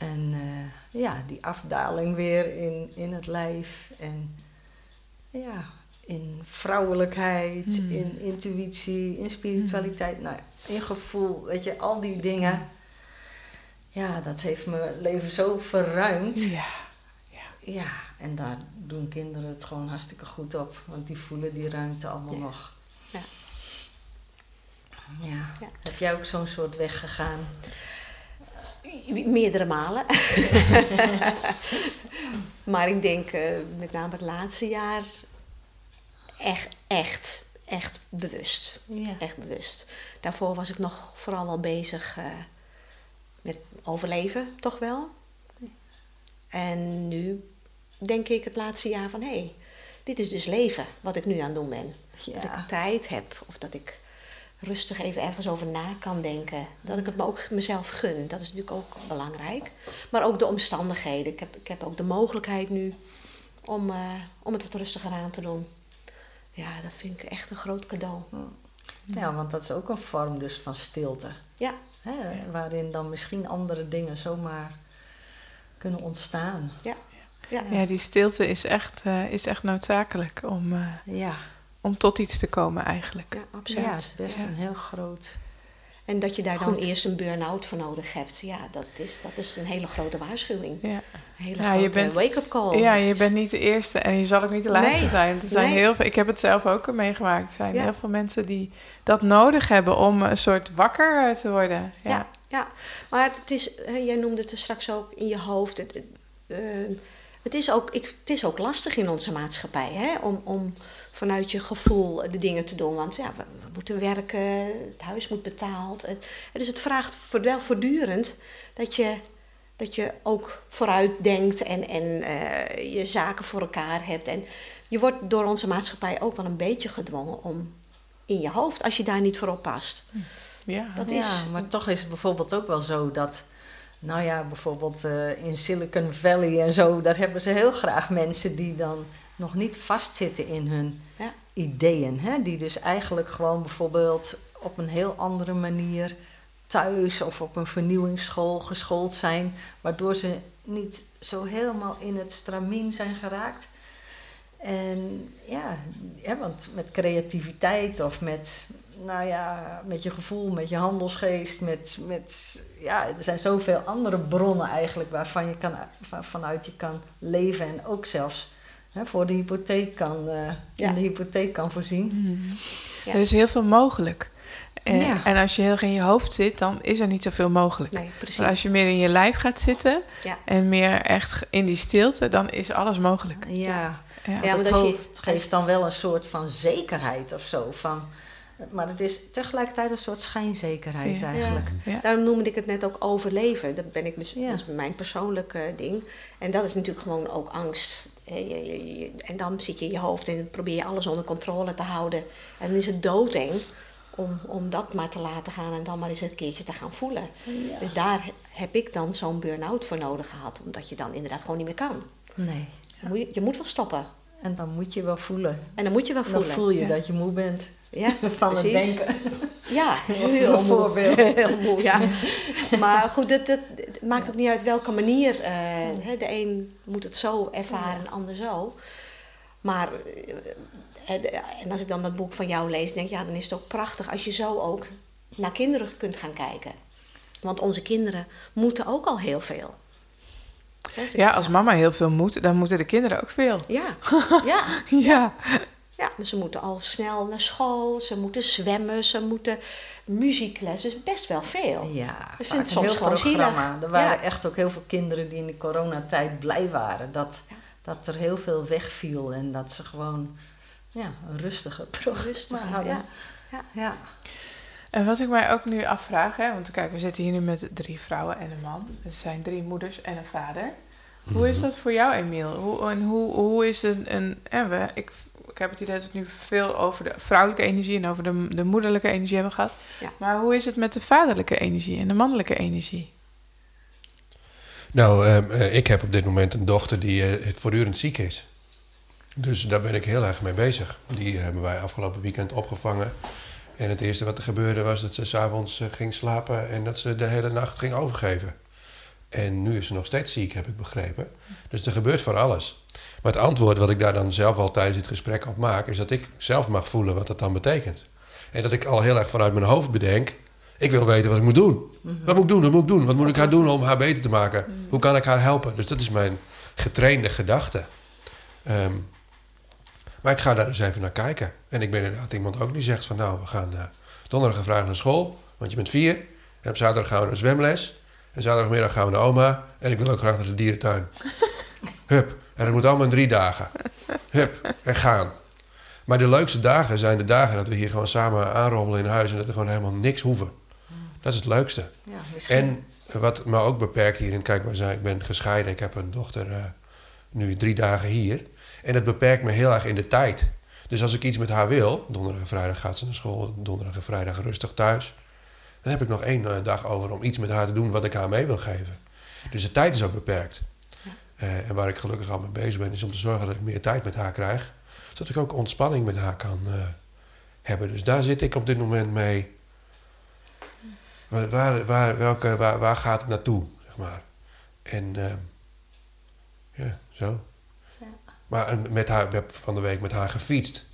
S4: En eh, ja, die afdaling weer in, in het lijf. En ja, in vrouwelijkheid,
S3: Hmm.
S4: in intuïtie, in spiritualiteit. Nou, ja, in gevoel, weet je, al die dingen. Ja, dat heeft mijn leven zo verruimd.
S3: ja.
S4: Ja, en daar doen kinderen het gewoon hartstikke goed op. Want die voelen die ruimte allemaal
S5: Ja.
S4: nog.
S5: Ja.
S4: Ja.
S5: Ja.
S4: Heb jij ook zo'n soort weg gegaan?
S5: Meerdere malen. maar ik denk eh, met name het laatste jaar echt, echt, echt bewust.
S4: Ja.
S5: Echt bewust. Daarvoor was ik nog vooral wel bezig eh, met overleven, toch wel. En nu denk ik het laatste jaar van hé, hey, dit is dus leven, wat ik nu aan het doen ben. Dat ik tijd heb of dat ik rustig even ergens over na kan denken. Dat ik het me ook mezelf gun. Dat is natuurlijk ook belangrijk. Maar ook de omstandigheden. Ik heb, ik heb ook de mogelijkheid nu om, eh, om het wat rustiger aan te doen. Ja, dat vind ik echt een groot cadeau.
S4: Ja, want dat is ook een vorm dus van stilte.
S5: Ja,
S4: Hè? Waarin dan misschien andere dingen zomaar kunnen ontstaan.
S5: ja, ja.
S3: Ja, die stilte is echt, eh, is echt noodzakelijk om, eh,
S4: Ja,
S3: om tot iets te komen eigenlijk.
S5: ja absoluut.
S4: ja het is best
S3: Ja.
S4: een heel groot...
S5: En dat je daar dan eerst een burn-out voor nodig hebt. Ja, dat is, dat is een hele grote waarschuwing.
S3: Ja.
S5: Een hele
S3: Ja, je
S5: grote
S3: bent-
S5: wake-up call.
S3: Ja, je bent niet de eerste en je zal ook niet de laatste
S5: Nee,
S3: zijn. Er zijn
S5: nee.
S3: heel veel, ik heb het zelf ook meegemaakt. Er zijn
S5: Ja.
S3: heel veel mensen die dat nodig hebben om een soort wakker eh, te worden. Ja.
S5: Ja, ja. maar het is, hè, jij noemde het er straks ook in je hoofd. Het, het, eh, het, is, ook, ik, het is ook lastig in onze maatschappij hè, om, om vanuit je gevoel de dingen te doen. Want ja, we, we moeten werken, het huis moet betaald. En, dus het vraagt voor, wel voortdurend dat je, dat je ook vooruit denkt en, en eh, je zaken voor elkaar hebt. En je wordt door onze maatschappij ook wel een beetje gedwongen om in je hoofd, als je daar niet voor oppast.
S3: Ja.
S5: Dat
S4: ja,
S5: is-
S4: maar toch is het bijvoorbeeld ook wel zo dat... Nou ja, bijvoorbeeld eh, in Silicon Valley en zo... daar hebben ze heel graag mensen die dan nog niet vastzitten in hun
S5: Ja.
S4: ideeën. Hè? Die dus eigenlijk gewoon bijvoorbeeld op een heel andere manier thuis of op een vernieuwingsschool geschoold zijn, waardoor ze niet zo helemaal in het stramien zijn geraakt. En ja, ja, want met creativiteit of met, nou ja, met je gevoel, met je handelsgeest, met, met, ja, er zijn zoveel andere bronnen eigenlijk waarvan je kan, vanuit je kan leven en ook zelfs hè, voor de hypotheek kan, eh,
S5: Ja.
S4: in de hypotheek kan voorzien.
S3: Mhm.
S5: Ja.
S3: Er is heel veel mogelijk. En,
S4: Ja.
S3: en als je heel erg in je hoofd zit, dan is er niet zoveel mogelijk.
S5: Nee.
S3: Maar als je meer in je lijf gaat zitten
S5: Ja.
S3: en meer echt in die stilte, dan is alles mogelijk.
S4: Ja,
S3: Ja.
S5: Ja,
S4: Want
S5: want
S4: het
S5: als je-
S4: hoofd geeft dan wel een soort van zekerheid of zo. Van, maar het is tegelijkertijd een soort schijnzekerheid
S3: Ja.
S4: eigenlijk.
S3: Ja.
S5: Daarom noemde ik het net ook overleven. Dat ben ik dus, dat is mijn persoonlijke ding. En dat is natuurlijk gewoon ook angst. Eh, En dan zit je in je hoofd en probeer je alles onder controle te houden. En dan is het doodeng om, om dat maar te laten gaan en dan maar eens een keertje te gaan voelen. Dus daar heb ik dan zo'n burn-out voor nodig gehad. Omdat je dan inderdaad gewoon niet meer kan.
S4: Nee.
S5: Je moet, je moet wel stoppen.
S4: En dan moet je wel voelen.
S5: En dan moet je wel
S4: Dan
S5: voelen.
S4: voel je
S3: Ja.
S4: dat je moe bent
S5: Ja,
S4: van het
S5: precies.
S4: denken.
S5: Ja, heel moe.
S4: bijvoorbeeld.
S5: Heel moe, ja. Maar goed, het, het, het maakt ook niet uit welke manier. eh, de een moet het zo ervaren, de ander zo. Maar, eh, en als ik dan dat boek van jou lees, denk ik, ja, dan is het ook prachtig als je zo ook naar kinderen kunt gaan kijken. Want onze kinderen moeten ook al heel veel.
S3: Ja, als mama heel veel moet, dan moeten de kinderen ook veel.
S5: Ja, ja.
S3: Ja,
S5: Ja, ze moeten al snel naar school, ze moeten zwemmen, ze moeten muziekles, dus best wel veel.
S4: Ja,
S5: Ik vind het
S4: een
S5: soms
S4: heel
S5: gewoon
S4: programma.
S5: zielig.
S4: Er waren
S5: Ja.
S4: echt ook heel veel kinderen die in de coronatijd blij waren. Dat,
S5: Ja.
S4: dat er heel veel wegviel en dat ze gewoon ja, een rustige programma
S5: Rustiger,
S4: hadden.
S5: ja. Ja.
S4: ja.
S3: en wat ik mij ook nu afvraag, hè, want kijk, we zitten hier nu met drie vrouwen en een man. Het zijn drie moeders en een vader. Hoe is dat voor jou, Emiel? Hoe, en hoe, hoe is een... een en we, ik heb het idee dat we het nu veel over de vrouwelijke energie en over de, de moederlijke energie hebben gehad.
S5: Ja.
S3: Maar hoe is het met de vaderlijke energie en de mannelijke energie?
S2: Nou, ehm, eh, ik heb op dit moment een dochter die eh, voortdurend ziek is. Dus daar ben ik heel erg mee bezig. Die hebben wij afgelopen weekend opgevangen. En het eerste wat er gebeurde was dat ze s'avonds avonds ging slapen en dat ze de hele nacht ging overgeven. En nu is ze nog steeds ziek, heb ik begrepen. Dus er gebeurt van alles. Maar het antwoord wat ik daar dan zelf al tijdens dit gesprek op maak, is dat ik zelf mag voelen wat dat dan betekent. En dat ik al heel erg vanuit mijn hoofd bedenk, ik wil weten wat ik moet doen. Wat moet ik doen? Wat moet ik doen? Wat moet ik haar doen om haar beter te maken? Hoe kan ik haar helpen? Dus dat is mijn getrainde gedachte. Ehm, maar ik ga daar dus even naar kijken. En ik ben inderdaad iemand ook die zegt van nou, we gaan eh, donderdag en vrijdag naar school, want je bent vier. En op zaterdag gaan we naar zwemles. En zaterdagmiddag gaan we naar oma. En ik wil ook graag naar de dierentuin. Hup. En dat moet allemaal in drie dagen. Hup. En gaan. Maar de leukste dagen zijn de dagen dat we hier gewoon samen aanrommelen in huis en dat er gewoon helemaal niks hoeven. Dat is het leukste.
S4: Ja.
S2: En wat me ook beperkt hierin, kijk maar, ik ben gescheiden, ik heb een dochter eh, nu drie dagen hier. En het beperkt me heel erg in de tijd. Dus als ik iets met haar wil, donderdag en vrijdag gaat ze naar school, donderdag en vrijdag rustig thuis. Dan heb ik nog één eh, dag over om iets met haar te doen wat ik haar mee wil geven. Dus de tijd is ook beperkt. Eh, en waar ik gelukkig al mee bezig ben, is om te zorgen dat ik meer tijd met haar krijg. Zodat ik ook ontspanning met haar kan eh, hebben. Dus daar zit ik op dit moment mee. Waar, waar, waar, welke, waar, waar gaat het naartoe, zeg maar. En eh, ja, zo.
S4: Ja.
S2: Maar eh, met haar, ik heb van de week met haar gefietst.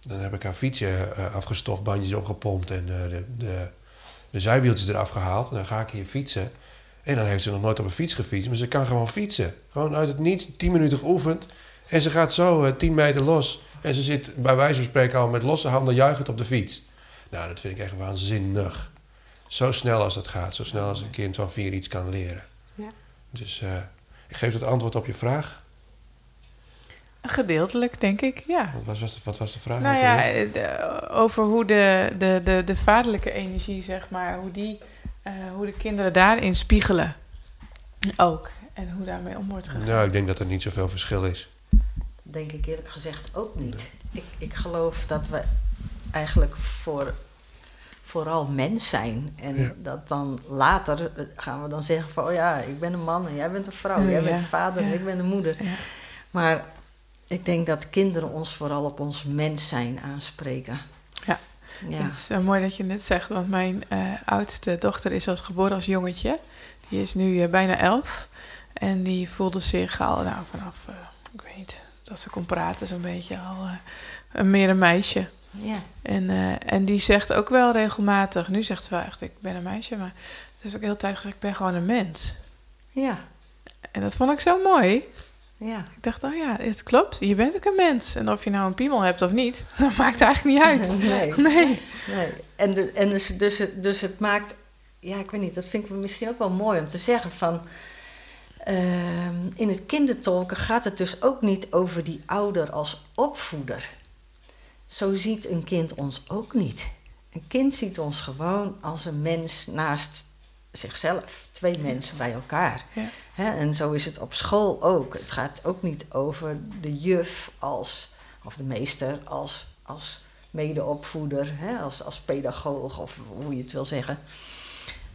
S2: Dan heb ik haar fietsje afgestoft, bandjes opgepompt en de, de, de zijwieltjes eraf gehaald. En dan ga ik hier fietsen. En dan heeft ze nog nooit op een fiets gefietst, maar ze kan gewoon fietsen. Gewoon uit het niets, 10 minuten geoefend. En ze gaat zo eh 10 meter los. En ze zit bij wijze van spreken al met losse handen juichend op de fiets. Nou, dat vind ik echt waanzinnig. Zo snel als dat gaat, zo snel als een kind van vier iets kan leren.
S5: Ja.
S2: Dus eh, ik geef het antwoord op je vraag.
S3: Gedeeltelijk, denk ik, ja.
S2: Wat was, de, wat was de vraag?
S3: Nou ja, eh, de- over hoe de, de, de, de vaderlijke energie, zeg maar, hoe, die, eh, hoe de kinderen daarin spiegelen. Ook. En hoe daarmee om wordt gegaan.
S2: Nou, ik denk dat er niet zoveel verschil is.
S4: Denk ik eerlijk gezegd ook niet. Ik, ik geloof dat we eigenlijk voor, vooral mens zijn. En
S2: Ja.
S4: dat dan later eh, gaan we dan zeggen van... oh ja, ik ben een man en jij bent een vrouw.
S3: Ja,
S4: jij bent
S3: ja,
S4: een vader en
S3: ja.
S4: ik ben een moeder.
S3: Ja.
S4: Maar ik denk dat kinderen ons vooral op ons mens zijn aanspreken.
S3: Ja.
S4: Ja.
S3: Het is wel mooi dat je dit zegt, want mijn eh, oudste dochter is als geboren als jongetje. Die is nu eh, bijna elf. En die voelde zich al, nou, vanaf, ik weet dat ze kon praten zo'n beetje al een meer een meisje.
S4: ja.
S3: En, en die zegt ook wel regelmatig, nu zegt ze wel echt, ik ben een meisje, maar het is ook heel tijd gezegd, ik ben gewoon een mens.
S4: Ja.
S3: En dat vond ik zo mooi.
S4: Ja.
S3: Ik dacht, oh ja, het klopt, je bent ook een mens. En of je nou een piemel hebt of niet, dat maakt eigenlijk niet uit.
S4: Nee.
S3: Nee.
S4: Nee. En, de, en dus, dus, het- dus het maakt, ja, ik weet niet, dat vind ik misschien ook wel mooi om te zeggen van. ehm, in het kindertolken gaat het dus ook niet over die ouder als opvoeder. Zo ziet een kind ons ook niet. Een kind ziet ons gewoon als een mens naast zichzelf. Twee mensen bij elkaar.
S3: Ja.
S4: En zo is het op school ook. Het gaat ook niet over de juf als, of de meester als, als medeopvoeder, hè, als, als pedagoog of hoe je het wil zeggen.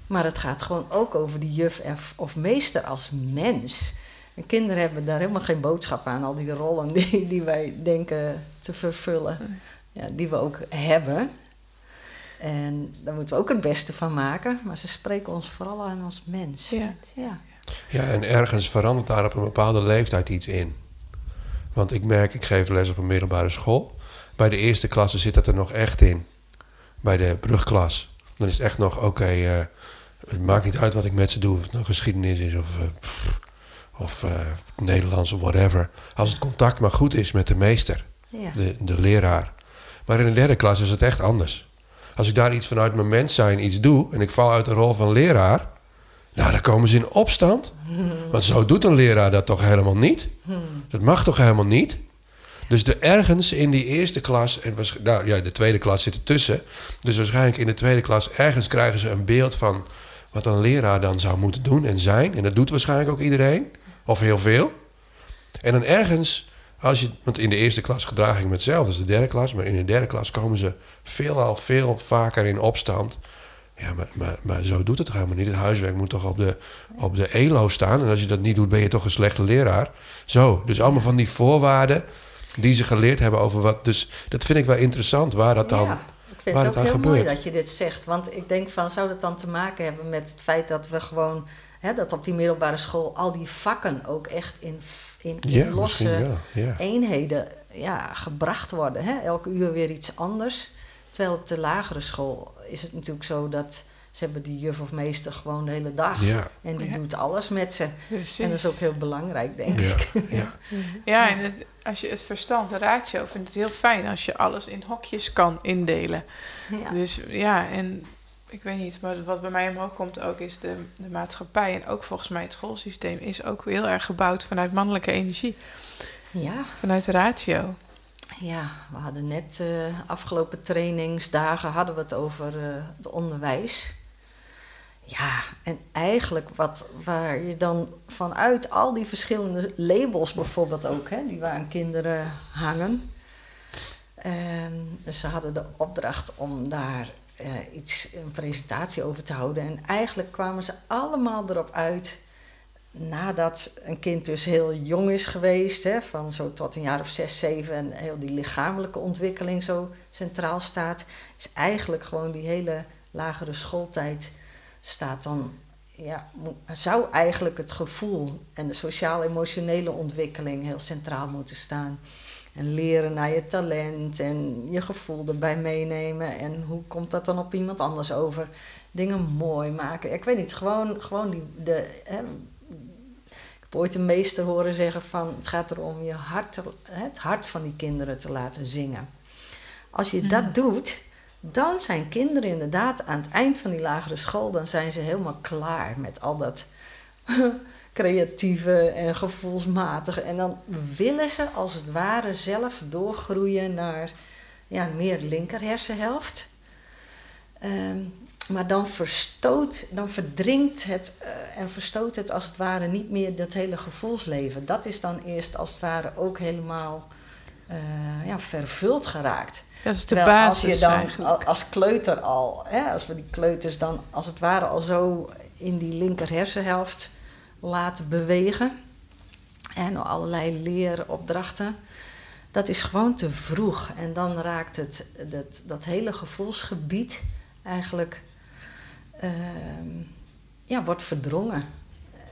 S4: Maar het gaat gewoon ook over die juf of, of meester als mens. En kinderen hebben daar helemaal geen boodschap aan, al die rollen die, die wij denken te vervullen, ja, die we ook hebben. En daar moeten we ook het beste van maken, maar ze spreken ons vooral aan als mens.
S3: Ja.
S4: ja.
S2: Ja, en ergens verandert daar op een bepaalde leeftijd iets in. Want ik merk, ik geef les op een middelbare school. Bij de eerste klasse zit dat er nog echt in. Bij de brugklas. Dan is het echt nog, oké, eh, het maakt niet uit wat ik met ze doe. Of het nou geschiedenis is of, eh, pff, of eh, Nederlands of whatever. Als het contact maar goed is met de meester,
S4: Ja.
S2: de, de leraar. Maar in de derde klas is het echt anders. Als ik daar iets vanuit mijn mens zijn iets doe en ik val uit de rol van leraar, nou, dan komen ze in opstand. Want zo doet een leraar dat toch helemaal niet? Dat mag toch helemaal niet? Dus er ergens in die eerste klas, en nou ja, de tweede klas zit ertussen. Dus waarschijnlijk in de tweede klas ergens krijgen ze een beeld van wat een leraar dan zou moeten doen en zijn. En dat doet waarschijnlijk ook iedereen, of heel veel. En dan ergens, als je, want in de eerste klas gedraag ik me hetzelfde als de derde klas, maar in de derde klas komen ze veelal veel vaker in opstand. Ja, maar, maar, maar zo doet het toch helemaal niet. Het huiswerk moet toch op de, op de ELO staan. En als je dat niet doet, ben je toch een slechte leraar. Zo, dus allemaal van die voorwaarden die ze geleerd hebben over wat. Dus dat vind ik wel interessant, waar dat dan...
S4: Ja, ik vind
S2: waar
S4: het ook heel mooi dat je dit zegt. Want ik denk van, zou dat dan te maken hebben met het feit dat we gewoon... Hè, dat op die middelbare school al die vakken ook echt in, in, in
S2: Ja,
S4: losse.
S2: Ja.
S4: eenheden ja, gebracht worden. Hè? Elke uur weer iets anders. Terwijl op de lagere school is het natuurlijk zo dat... ze hebben die juf of meester gewoon de hele dag.
S2: Ja.
S4: En die
S3: Ja.
S4: doet alles met ze.
S3: Precies.
S4: En dat is ook heel belangrijk, denk
S2: Ja,
S4: ik.
S2: ja.
S3: Ja, en het, als je het verstand, de ratio, vindt het heel fijn als je alles in hokjes kan indelen.
S4: Ja.
S3: Dus ja, en ik weet niet, maar wat bij mij omhoog komt ook is de, de maatschappij en ook volgens mij het schoolsysteem is ook heel erg gebouwd vanuit mannelijke energie,
S4: ja.
S3: vanuit de ratio.
S4: Ja, we hadden net eh, afgelopen trainingsdagen hadden we het over eh, het onderwijs. Ja, en eigenlijk wat, waar je dan vanuit al die verschillende labels bijvoorbeeld ook, hè, die we aan kinderen hangen. Ehm, dus ze hadden de opdracht om daar eh, iets, een presentatie over te houden. En eigenlijk kwamen ze allemaal erop uit, nadat een kind dus heel jong is geweest, hè, van zo tot een jaar of zes, zeven, en heel die lichamelijke ontwikkeling zo centraal staat, is eigenlijk gewoon die hele lagere schooltijd staat dan, ja, zou eigenlijk het gevoel en de sociaal-emotionele ontwikkeling heel centraal moeten staan. En leren naar je talent en je gevoel erbij meenemen. En hoe komt dat dan op iemand anders over? Dingen mooi maken. Ik weet niet, gewoon, gewoon die, de, hè, ooit een meester horen zeggen van... het gaat erom je hart, het hart van die kinderen te laten zingen. Als je dat hmm. doet, dan zijn kinderen inderdaad aan het eind van die lagere school... dan zijn ze helemaal klaar met al dat creatieve en gevoelsmatige. En dan willen ze als het ware zelf doorgroeien naar ja, meer linker hersenhelft. Ehm, maar dan verstoot, dan verdringt het uh, en verstoot het als het ware niet meer dat hele gevoelsleven. Dat is dan eerst als het ware ook helemaal uh, ja, vervuld geraakt.
S3: Dat is de Terwijl basis
S4: als je dan als kleuter al, hè, als we die kleuters dan als het ware al zo in die linker hersenhelft laten bewegen. En allerlei leeropdrachten. Dat is gewoon te vroeg. En dan raakt het, dat, dat hele gevoelsgebied eigenlijk uh, ja, wordt verdrongen.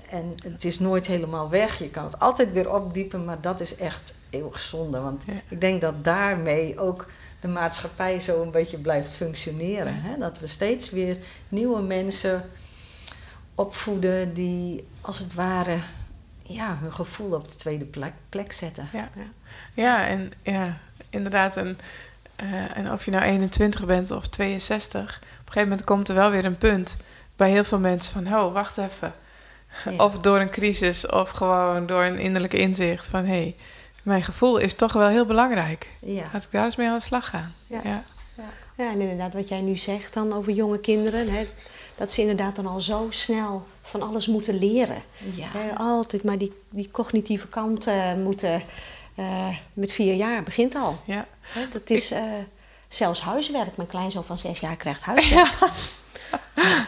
S4: En het is nooit helemaal weg. Je kan het altijd weer opdiepen, maar dat is echt eeuwig zonde. Want ik denk dat daarmee ook de maatschappij zo een beetje blijft functioneren. Hè? Dat we steeds weer nieuwe mensen opvoeden die als het ware ja, hun gevoel op de tweede plek, plek zetten.
S3: Ja, ja. ja en ja, inderdaad. En, uh, en of je nou 21 bent of 62, op een gegeven moment komt er wel weer een punt bij heel veel mensen van, oh, wacht even. Of door een crisis of gewoon door een innerlijke inzicht van, hé, hey, mijn gevoel is toch wel heel belangrijk. Ja. Laat ik daar eens mee aan de slag gaan.
S5: Ja. Ja. ja. en inderdaad, wat jij nu zegt dan over jonge kinderen. Hè, dat ze inderdaad dan al zo snel van alles moeten leren. Ja. altijd maar die, die cognitieve kant uh, moeten. Uh, met vier jaar begint al. Ja. dat is uh, zelfs huiswerk. Mijn kleinzoon van zes jaar krijgt huiswerk. Ja.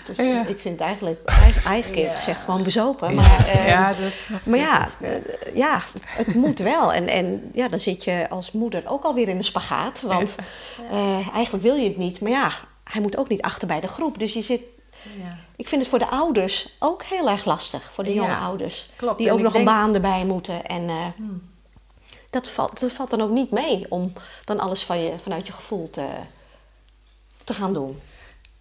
S5: Dus ja. ik vind het eigenlijk, eigenlijk ja. gezegd gewoon bezopen. Maar, uh, ja, dat, maar ja, uh, ja, het moet wel. En, en ja, dan zit je als moeder ook alweer in een spagaat. Want uh, eigenlijk wil je het niet. Maar ja, hij moet ook niet achter bij de groep. Dus je zit ja. Ik vind het voor de ouders ook heel erg lastig, voor de jonge ouders. Klopt. Die ook nog een baan erbij moeten. En uh, hmm. Dat, valt, dat valt dan ook niet mee om dan alles van je, vanuit je gevoel te, te gaan doen.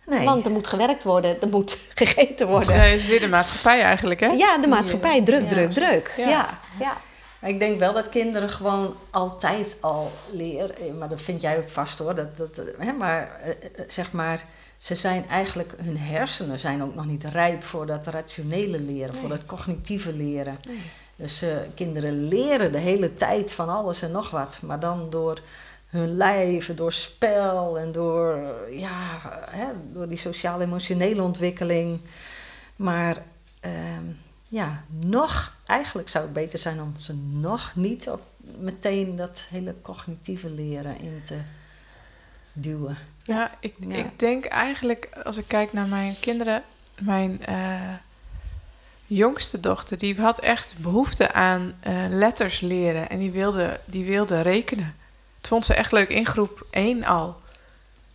S5: Nee. Want er moet gewerkt worden, er moet gegeten worden.
S3: Ja, is weer de maatschappij eigenlijk, hè?
S5: Ja, de maatschappij. Druk, druk, druk. Ja. ja.
S4: ik denk wel dat kinderen gewoon altijd al leren. Eh, maar dat vind jij ook vast hoor. Dat, dat, hè, maar eh, zeg maar ze zijn eigenlijk, hun hersenen zijn ook nog niet rijp voor dat rationele leren, voor dat cognitieve leren. Dus uh, kinderen leren de hele tijd van alles en nog wat, maar dan door hun lijf, door spel en door, ja, hè, door die sociaal-emotionele ontwikkeling. Maar ehm, ja, nog, eigenlijk zou het beter zijn om ze nog niet op meteen dat hele cognitieve leren in te duwen.
S3: Ja, ik, ik denk eigenlijk, als ik kijk naar mijn kinderen, mijn uh, jongste dochter, die had echt behoefte aan uh, letters leren en die wilde, die wilde rekenen. Het vond ze echt leuk in groep 1 al.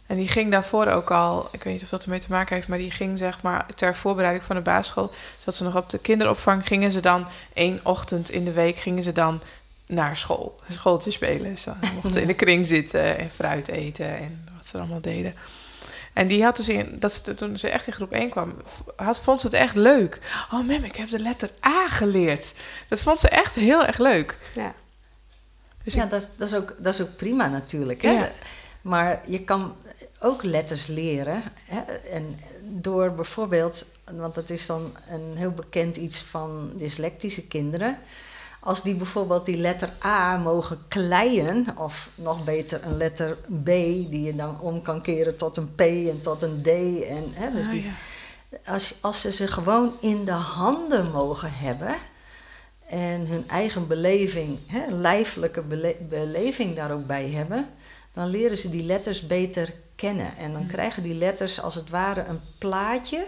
S3: En die ging daarvoor ook al, ik weet niet of dat ermee te maken heeft, maar die ging zeg maar ter voorbereiding van de basisschool, zat ze nog op de kinderopvang, gingen ze dan één ochtend in de week gingen ze dan naar school, schooltje spelen. Dus dan mochten ze in de kring zitten en fruit eten en wat ze allemaal deden. En die had dus in, dat ze, toen ze echt in groep 1 kwam, had, vond ze het echt leuk. Oh, mem, ik heb de letter A geleerd. Dat vond ze echt heel erg leuk.
S4: Ja, dus ja dat, dat, is ook, dat is ook prima natuurlijk. Hè? Ja. Maar je kan ook letters leren. Hè? En door bijvoorbeeld, want dat is dan een heel bekend iets van dyslectische kinderen als die bijvoorbeeld die letter A mogen kleien, of nog beter een letter B, die je dan om kan keren tot een P en tot een D. En, hè, dus ah, die, als, als ze ze gewoon in de handen mogen hebben en hun eigen beleving, hè, lijfelijke bele- beleving daar ook bij hebben, dan leren ze die letters beter kennen. En dan krijgen die letters als het ware een plaatje,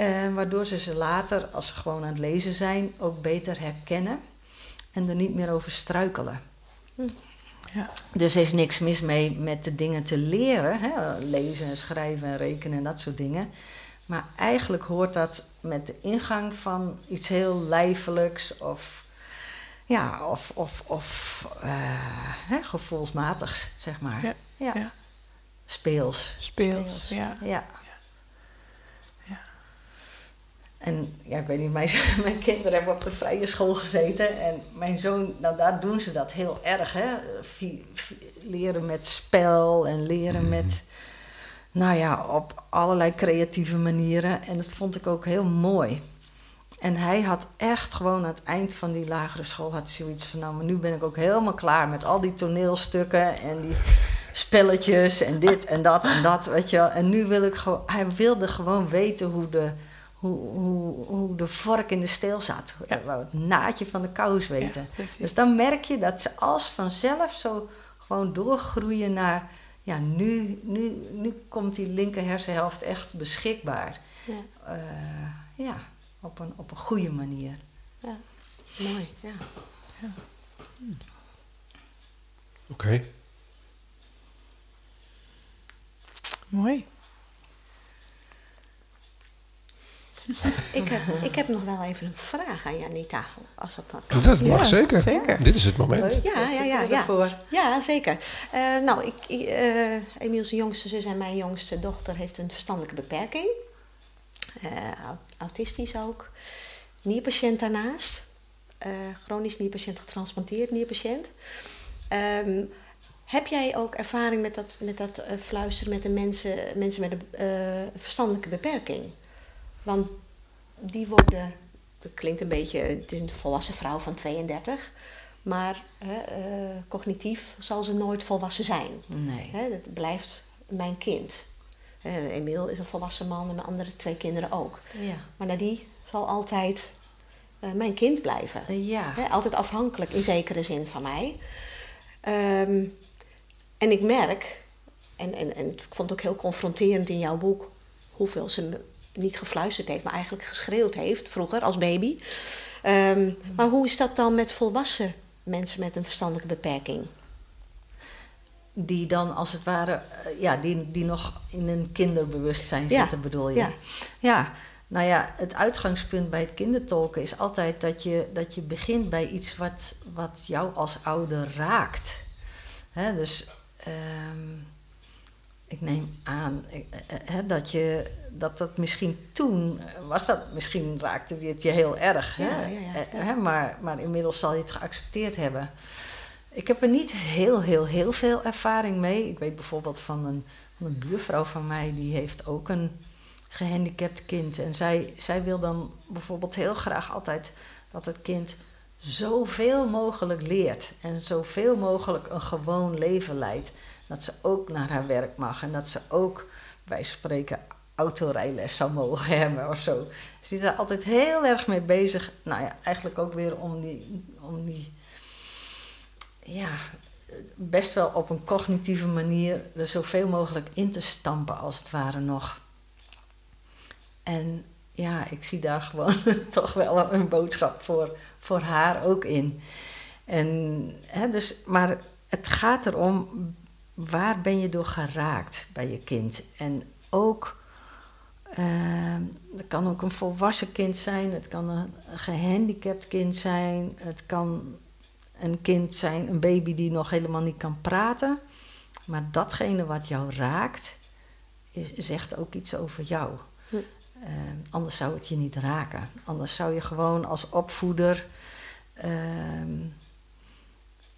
S4: eh, waardoor ze ze later, als ze gewoon aan het lezen zijn, ook beter herkennen en er niet meer over struikelen.
S3: Ja.
S4: Dus er is niks mis mee met de dingen te leren, hè? lezen, en schrijven en rekenen en dat soort dingen. Maar eigenlijk hoort dat met de ingang van iets heel lijfelijks of, ja, of, of, of eh, hè, gevoelsmatigs, zeg maar.
S3: Ja,
S4: ja.
S3: ja.
S4: Speels.
S3: Speels, ja.
S4: Ja.
S3: Ja.
S4: En ja, ik weet niet, mijn, mijn kinderen hebben op de vrije school gezeten. En mijn zoon, nou daar doen ze dat heel erg. Hè? Leren met spel en leren met, nou ja, op allerlei creatieve manieren. En dat vond ik ook heel mooi. En hij had echt gewoon aan het eind van die lagere school had zoiets van... nou, maar nu ben ik ook helemaal klaar met al die toneelstukken en die spelletjes en dit en dat en dat, weet je wel. En nu wil ik gewoon... Hij wilde gewoon weten hoe de, hoe, hoe, hoe de vork in de steel zat.
S3: Ja.
S4: Hij wou het naadje van de kous weten.
S3: Ja,
S4: dus dan merk je dat ze als vanzelf zo gewoon doorgroeien naar... ja, nu, nu, nu komt die linker hersenhelft echt beschikbaar.
S5: Ja,
S4: Eh, ja, op een, op een goede manier.
S5: ja. Mooi, ja.
S2: Oké.
S3: Mooi.
S5: Ik heb, ik heb nog wel even een vraag aan Janita, als dat dan
S2: Dat mag
S3: Ja,
S2: zeker.
S3: zeker.
S2: Dit is het moment.
S5: Ja, ja, ja, ja. Ja, zeker. Eh, nou, ik, ik, eh, Emiel's jongste zus en mijn jongste dochter heeft een verstandelijke beperking. Eh, au- autistisch ook. Nierpatiënt daarnaast. Eh, chronisch nierpatiënt getransplanteerd nierpatiënt. Ehm, heb jij ook ervaring met dat, met dat fluisteren met de mensen, mensen met een eh, verstandelijke beperking? Want die worden, dat klinkt een beetje, het is een volwassen vrouw van 32, maar hè, eh, cognitief zal ze nooit volwassen zijn.
S4: Nee.
S5: Hè, dat blijft mijn kind. Eh, Emiel is een volwassen man en mijn andere twee kinderen ook.
S4: Ja.
S5: Maar Nadie zal altijd eh, mijn kind blijven.
S4: Ja.
S5: Hè, altijd afhankelijk in zekere zin van mij. Ehm, en ik merk, en, en, en ik vond het ook heel confronterend in jouw boek, hoeveel ze niet gefluisterd heeft, maar eigenlijk geschreeuwd heeft vroeger als baby. Ehm, maar hoe is dat dan met volwassen mensen met een verstandelijke beperking?
S4: Die dan als het ware, eh, ja, die, die nog in een kinderbewustzijn
S5: Ja.
S4: zitten, bedoel je?
S5: Ja.
S4: ja. Nou ja, het uitgangspunt bij het kindertolken is altijd dat je, dat je begint bij iets wat, wat jou als ouder raakt. Hè, dus ehm, ik neem aan eh, eh, hè, dat, je, dat dat misschien toen, eh, was dat, misschien raakte het je heel erg. Hè?
S5: Ja, ja, ja, ja.
S4: hè, maar, maar inmiddels zal je het geaccepteerd hebben. Ik heb er niet heel, heel, heel veel ervaring mee. Ik weet bijvoorbeeld van een, van een buurvrouw van mij, die heeft ook een gehandicapt kind. En zij, zij wil dan bijvoorbeeld heel graag altijd dat het kind zoveel mogelijk leert. En zoveel mogelijk een gewoon leven leidt. Dat ze ook naar haar werk mag. En dat ze ook, bij spreken, autorijles zou mogen hebben of zo. Ze is daar altijd heel erg mee bezig. Nou ja, eigenlijk ook weer om die, om die ja, best wel op een cognitieve manier er zoveel mogelijk in te stampen als het ware nog. En ja, ik zie daar gewoon toch wel een boodschap voor, voor haar ook in. En, hè, dus, maar het gaat erom, waar ben je door geraakt bij je kind? En ook, uh, het kan ook een volwassen kind zijn, het kan een gehandicapt kind zijn, het kan een kind zijn, een baby die nog helemaal niet kan praten. Maar datgene wat jou raakt, is, zegt ook iets over jou.
S5: Hm.
S4: Uh, anders zou het je niet raken. Anders zou je gewoon als opvoeder uh,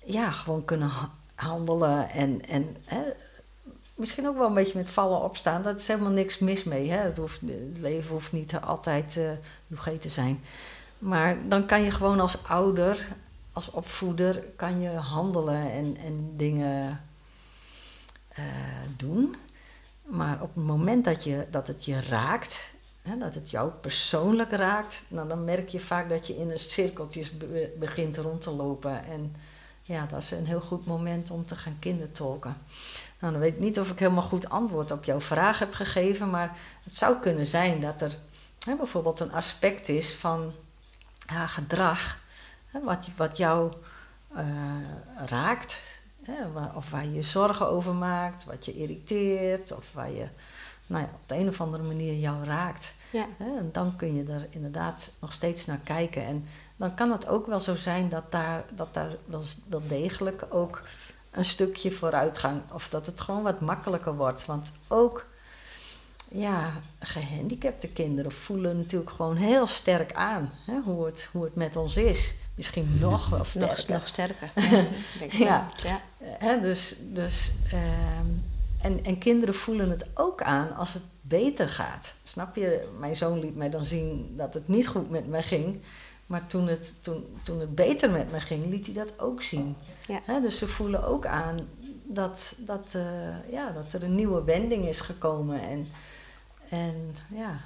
S4: ja, gewoon kunnen handelen en, en hè, misschien ook wel een beetje met vallen opstaan. Daar is helemaal niks mis mee. Hè? Het, leven hoeft niet altijd uh, te zijn. Maar dan kan je gewoon als ouder, als opvoeder, kan je handelen en, en dingen uh, doen. Maar op het moment dat, je, dat het je raakt, hè, dat het jou persoonlijk raakt, nou, dan merk je vaak dat je in een cirkeltjes be- begint rond te lopen. En ja, dat is een heel goed moment om te gaan kindertolken. Nou, dan weet ik niet of ik helemaal goed antwoord op jouw vraag heb gegeven, maar het zou kunnen zijn dat er hè, bijvoorbeeld een aspect is van ja, gedrag, hè, wat, wat jou eh, raakt, hè, of waar je je zorgen over maakt, wat je irriteert, of waar je nou ja, op de een of andere manier jou raakt.
S5: Ja.
S4: Hè, en dan kun je er inderdaad nog steeds naar kijken. En dan kan het ook wel zo zijn dat daar, dat daar wel, wel degelijk ook een stukje vooruitgang, of dat het gewoon wat makkelijker wordt. Want ook ja, gehandicapte kinderen voelen natuurlijk gewoon heel sterk aan hè, hoe, het, hoe het met ons is. Misschien nog wel
S5: Nog,
S4: sterker.
S5: nog sterker. Ja, denk ik
S4: Ja. Eh, Hè, dus, dus, ehm, en, en kinderen voelen het ook aan als het beter gaat. Snap je? Mijn zoon liet mij dan zien dat het niet goed met me ging. Maar toen het, toen, toen het beter met me ging, liet hij dat ook zien.
S5: Ja.
S4: Dus ze voelen ook aan dat, dat, eh, ja, dat er een nieuwe wending is gekomen. En, en ja,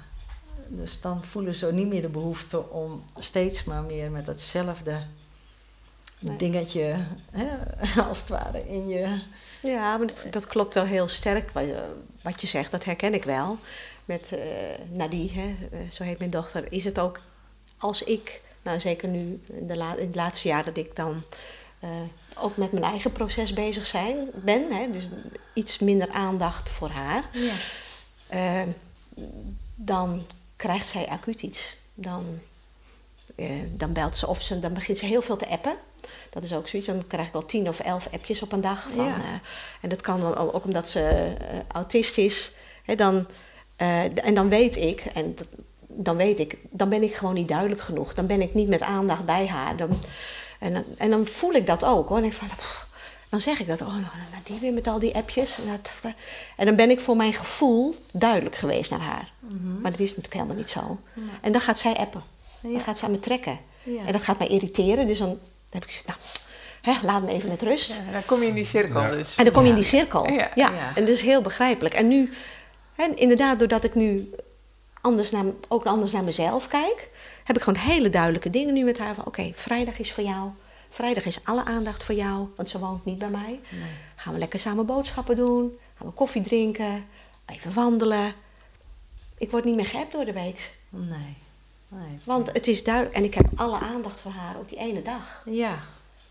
S4: dus dan voelen ze niet meer de behoefte om steeds maar meer met hetzelfde
S5: Nee.
S4: dingetje, hè, als het ware, in je.
S5: Ja, maar dat, dat klopt wel heel sterk wat je, wat je zegt. Dat herken ik wel. Met eh Nadie, hè, eh, zo heet mijn dochter, is het ook als ik, nou zeker nu in, de la- in het laatste jaar dat ik dan eh, ook met mijn eigen proces bezig zijn, ben, hè, dus iets minder aandacht voor haar,
S4: Ja.
S5: eh, dan krijgt zij acuut iets. Dan, eh, dan belt ze of ze, dan begint ze heel veel te appen. Dat is ook zoiets. Dan krijg ik wel tien of elf appjes op een dag. Van,
S4: Ja.
S5: eh, en dat kan dan ook omdat ze eh, autist is. Hè, dan, eh, en dan weet ik, en dat- dan weet ik, dan ben ik gewoon niet duidelijk genoeg. Dan ben ik niet met aandacht bij haar. Dan, en, dan- en dan voel ik dat ook hoor. En ik van, pff, dan zeg ik dat, oh, nou, nou, die weer met al die appjes. En, dat- en dan ben ik voor mijn gevoel duidelijk geweest naar haar. Maar dat is natuurlijk helemaal niet zo. En dan gaat zij appen. Dan
S4: Ja.
S5: gaat ze aan me trekken.
S4: Ja.
S5: En dat gaat mij irriteren. Dus dan heb ik gezegd, nou, hè, laat me even met rust.
S3: Ja, dan kom je in die cirkel
S2: Ja.
S3: dus.
S5: En dan kom je in die cirkel.
S3: Ja.
S5: Ja.
S4: Ja.
S5: en dat is heel begrijpelijk. En nu, hè, inderdaad, doordat ik nu anders naar, ook anders naar mezelf kijk, heb ik gewoon hele duidelijke dingen nu met haar. Van oké, vrijdag is voor jou. Vrijdag is alle aandacht voor jou, want ze woont niet bij mij. Gaan we lekker samen boodschappen doen. Gaan we koffie drinken. Even wandelen. Ik word niet meer geappt door de week.
S4: Nee. nee.
S5: Want het is duidelijk. En ik heb alle aandacht voor haar op die ene dag.
S4: Ja.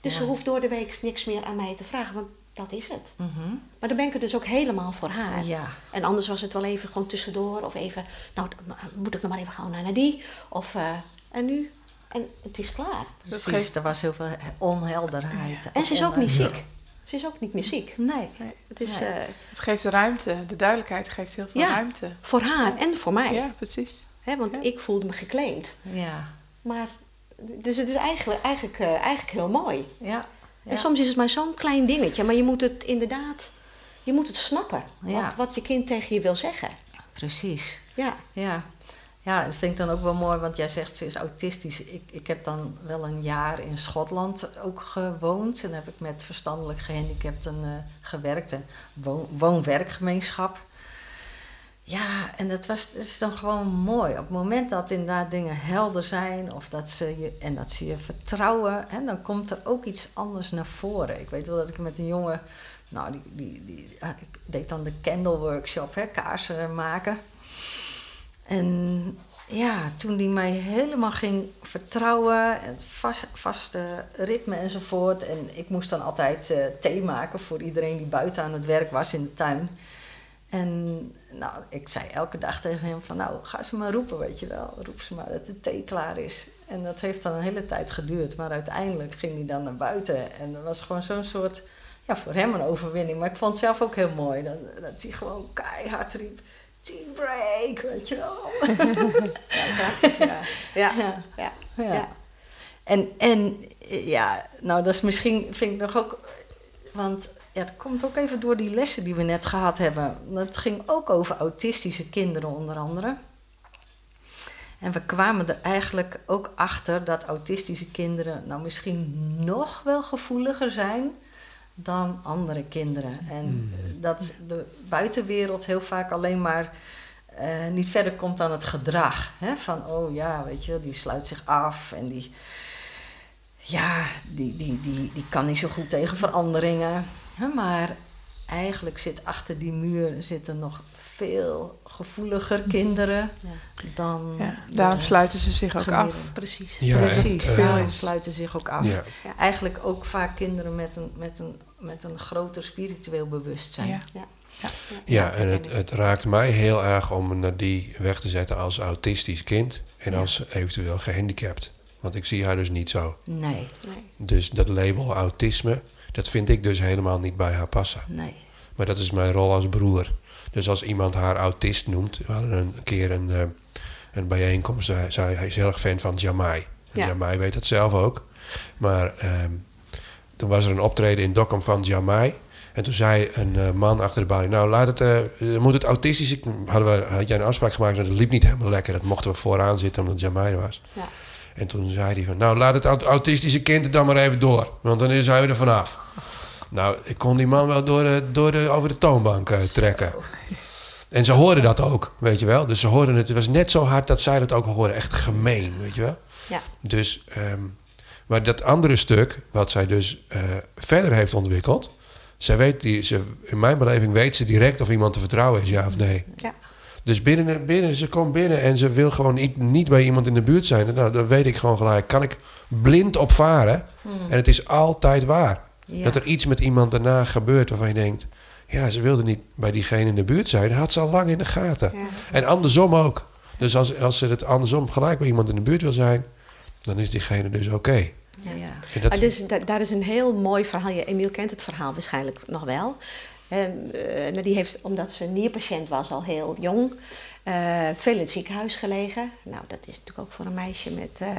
S5: Dus
S4: Ja.
S5: ze hoeft door de week niks meer aan mij te vragen, want dat is het.
S4: Mhm.
S5: Maar dan ben ik er dus ook helemaal voor haar.
S4: Ja.
S5: En anders was het wel even gewoon tussendoor. Of even, nou moet ik nog maar even gauw naar die. Of, eh, en nu? En het is klaar.
S4: Precies,
S3: geeft-
S4: er was heel veel onhelderheid.
S5: En ze is ook niet ziek. Ze is ook niet meer ziek.
S4: Nee.
S5: Het is
S4: Nee.
S5: eh,
S3: Het geeft ruimte. De duidelijkheid geeft heel veel
S5: Ja.
S3: ruimte.
S5: voor haar en voor mij.
S3: Ja, precies.
S5: Hè, want
S3: Ja.
S5: ik voelde me geclaimd.
S4: Ja.
S5: Maar, dus het is eigenlijk, eigenlijk, eh, eigenlijk heel mooi.
S4: Ja.
S5: En soms is het maar zo'n klein dingetje. Maar je moet het inderdaad, je moet het snappen.
S4: Ja.
S5: Wat, wat je kind tegen je wil zeggen.
S4: Precies.
S5: Ja.
S4: Ja. Ja, dat vind ik dan ook wel mooi, want jij zegt ze is autistisch. Ik, ik heb dan wel een jaar in Schotland ook gewoond. En heb ik met verstandelijk gehandicapten eh, gewerkt. Een woon, woon-werkgemeenschap. Ja, en dat, was, is dan gewoon mooi. Op het moment dat inderdaad dingen helder zijn of dat ze je, en dat ze je vertrouwen, dan komt er ook iets anders naar voren. Ik weet wel dat ik met een jongen, nou, die, die, die, ah, ik deed dan de candle workshop, hè, kaarsen maken. En ja, toen die mij helemaal ging vertrouwen, en vast, vaste ritme enzovoort. En ik moest dan altijd eh, thee maken voor iedereen die buiten aan het werk was in de tuin. En nou, ik zei elke dag tegen hem van, nou, ga ze maar roepen, weet je wel. Roep ze maar dat de thee klaar is. En dat heeft dan een hele tijd geduurd. Maar uiteindelijk ging hij dan naar buiten. En dat was gewoon zo'n soort, ja, voor hem een overwinning. Maar ik vond het zelf ook heel mooi. Dat, dat hij gewoon keihard riep, tea break, weet je wel.
S5: Ja. Ja.
S4: Ja.
S5: Ja.
S4: Ja.
S5: Ja.
S4: En, en ja, nou dat is misschien, vind ik nog ook, want ja, dat komt ook even door die lessen die we net gehad hebben. Het ging ook over autistische kinderen onder andere. En we kwamen er eigenlijk ook achter dat autistische kinderen nou misschien nog wel gevoeliger zijn dan andere kinderen. En dat de buitenwereld heel vaak alleen maar eh, niet verder komt dan het gedrag. Hè? Van, oh ja, weet je, die sluit zich af en die, ja, die, die, die, die kan niet zo goed tegen veranderingen. Maar eigenlijk zit achter die muur zitten nog veel gevoeliger kinderen dan...
S3: Ja, daarom
S4: de
S3: sluiten ze zich ook
S4: gemiddelde.
S3: af.
S5: Precies.
S2: Ja,
S4: Precies,
S2: echt, eh,
S4: daarom
S3: is.
S4: sluiten zich ook af.
S2: Ja.
S5: Ja.
S4: Eigenlijk ook vaak kinderen met een, met een, met een groter spiritueel bewustzijn.
S3: Ja.
S5: Ja.
S3: Ja.
S2: Ja, en het, het raakt mij heel erg om naar die weg te zetten als autistisch kind en
S4: Ja.
S2: als eventueel gehandicapt. Want ik zie haar dus niet zo.
S4: Nee,
S5: Nee.
S2: Dus dat label autisme, dat vind ik dus helemaal niet bij haar passen.
S4: nee.
S2: Maar dat is mijn rol als broer. Dus als iemand haar autist noemt, we hadden een keer een, eh, een bijeenkomst, zei hij is heel erg fan van Jamai.
S5: Ja.
S2: Jamai weet dat zelf ook. Maar ehm, toen was er een optreden in Dokkum van Jamai. En toen zei een eh, man achter de balie, nou laat het, eh, moet het autistische... Hadden we, had jij een afspraak gemaakt, maar dat liep niet helemaal lekker. Dat mochten we vooraan zitten omdat Jamai er was.
S5: Ja.
S2: En toen zei hij van, nou laat het aut- autistische kind er dan maar even door. Want dan zijn we er vanaf. Nou, ik kon die man wel door de, door de, over de toonbank eh, trekken. En ze hoorden dat ook, weet je wel. Dus ze hoorden het. Het was net zo hard dat zij dat ook hoorden. Echt gemeen, weet je wel.
S5: Ja.
S2: Dus, ehm, maar dat andere stuk, wat zij dus eh, verder heeft ontwikkeld... Zij weet die, ze, in mijn beleving weet ze direct of iemand te vertrouwen is, ja of nee.
S5: Ja.
S2: Dus binnen, binnen, ze komt binnen en ze wil gewoon niet, niet bij iemand in de buurt zijn. Nou, dan weet ik gewoon gelijk, kan ik blind op varen. En het is altijd waar.
S4: Ja.
S2: Dat er iets met iemand daarna gebeurt waarvan je denkt... ja, ze wilde niet bij diegene in de buurt zijn. Dat had ze al lang in de gaten.
S5: Ja.
S2: En andersom ook. Dus als, als ze het andersom gelijk bij iemand in de buurt wil zijn... dan is diegene dus oké.
S4: Ja.
S2: Dat-
S5: Ah, dus, da- daar is een heel mooi verhaal. Ja, Emiel kent het verhaal waarschijnlijk nog wel. Ehm, eh, nou, die heeft, omdat ze nierpatiënt was, al heel jong, eh, veel in het ziekenhuis gelegen. Nou, dat is natuurlijk ook voor een meisje met, eh,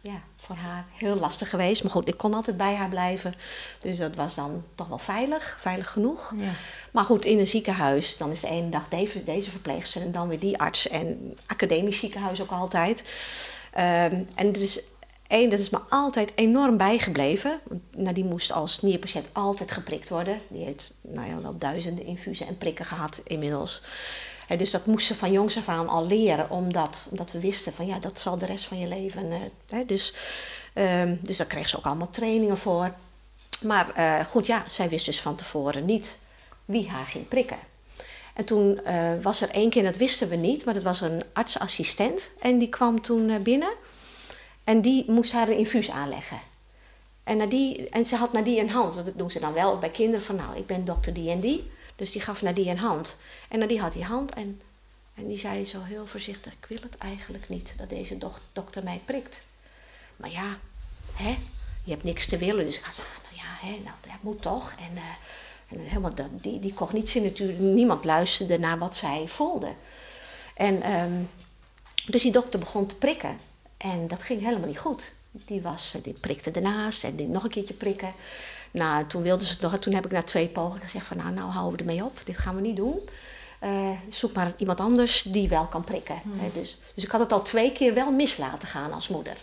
S5: ja, voor haar heel lastig geweest. Maar goed, ik kon altijd bij haar blijven. Dus dat was dan toch wel veilig, veilig genoeg.
S4: Ja.
S5: Maar goed, in een ziekenhuis, dan is de ene dag deze, deze verpleegster en dan weer die arts. En academisch ziekenhuis ook altijd. Ehm, en er één, dat is me altijd enorm bijgebleven. Nou, die moest als nierpatiënt altijd geprikt worden. Die heeft nou ja, wel duizenden infusen en prikken gehad inmiddels. Hè, dus dat moest ze van jongs af aan al leren, omdat, omdat we wisten van ja, dat zal de rest van je leven. eh, hè, dus, ehm, dus daar kreeg ze ook allemaal trainingen voor. Maar eh, goed, ja, zij wist dus van tevoren niet wie haar ging prikken. En toen eh, was er één keer, dat wisten we niet, maar dat was een artsassistent. En die kwam toen binnen en die moest haar een infuus aanleggen. En, naar die, en ze had naar die een hand. Dat doen ze dan wel bij kinderen van nou, ik ben dokter die en die. Dus die gaf naar die een hand. En naar die had die hand en, en die zei zo heel voorzichtig, ik wil het eigenlijk niet dat deze dokter mij prikt. Maar ja, hè, je hebt niks te willen. Dus ik had zo, nou ja, hè, nou, dat moet toch. En, eh, en helemaal dat, die, die cognitie natuurlijk, niemand luisterde naar wat zij voelde. En ehm, dus die dokter begon te prikken. En dat ging helemaal niet goed. Die, was, die prikte ernaast en die nog een keertje prikken. Nou, toen, wilden ze het nog, toen heb ik na twee pogingen gezegd van nou, nou houden we ermee op. Dit gaan we niet doen. Eh, zoek maar iemand anders die wel kan prikken. Hè, dus, dus ik had het al twee keer wel mis laten gaan als moeder.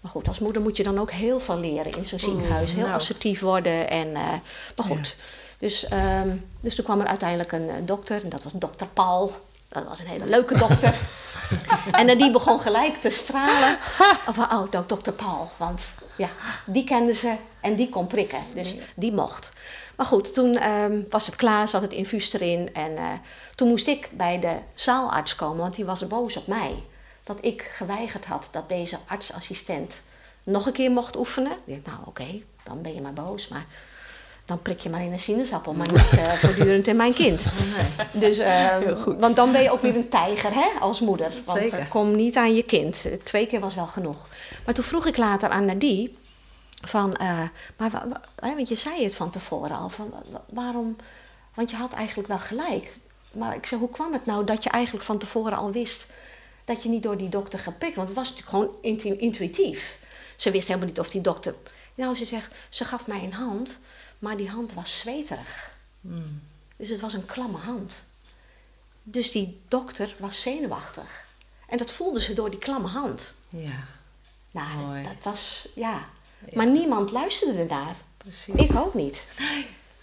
S5: Maar goed, als moeder moet je dan ook heel veel leren in zo'n ziekenhuis. Heel
S4: nou.
S5: assertief worden. En, eh, maar goed. Dus, ehm, dus toen kwam er uiteindelijk een eh, dokter. En dat was dokter Paul. Dat was een hele leuke dokter. en eh, die begon gelijk te stralen. Van, oh, dok- dokter Paul. Want ja, die kende ze en die kon prikken. Dus die mocht. Maar goed, toen ehm, was het klaar, zat het infuus erin. En eh, toen moest ik bij de zaalarts komen, want die was boos op mij. Dat ik geweigerd had dat deze artsassistent nog een keer mocht oefenen. Ik dacht, nou oké, dan ben je maar boos. Maar dan prik je maar in een sinaasappel, maar niet eh, voortdurend in mijn kind. Dus, eh, Want dan ben je ook weer een tijger hè, als moeder. Want
S4: Zeker.
S5: kom niet aan je kind. Twee keer was wel genoeg. Maar toen vroeg ik later aan Nadie van, eh, maar want je zei het van tevoren al, van, wa- wa- waarom, want je had eigenlijk wel gelijk. Maar ik zei, hoe kwam het nou dat je eigenlijk van tevoren al wist dat je niet door die dokter geprikt? Want het was natuurlijk gewoon intu- intuïtief. Ze wist helemaal niet of die dokter. Nou, ze zegt, ze gaf mij een hand, maar die hand was zweterig. Dus het was een klamme hand. Dus die dokter was zenuwachtig. En dat voelde ze door die klamme hand.
S4: Ja,
S5: Nou,
S4: Mooi.
S5: dat was, ja. Maar niemand luisterde ernaar.
S4: precies.
S5: Ik ook niet.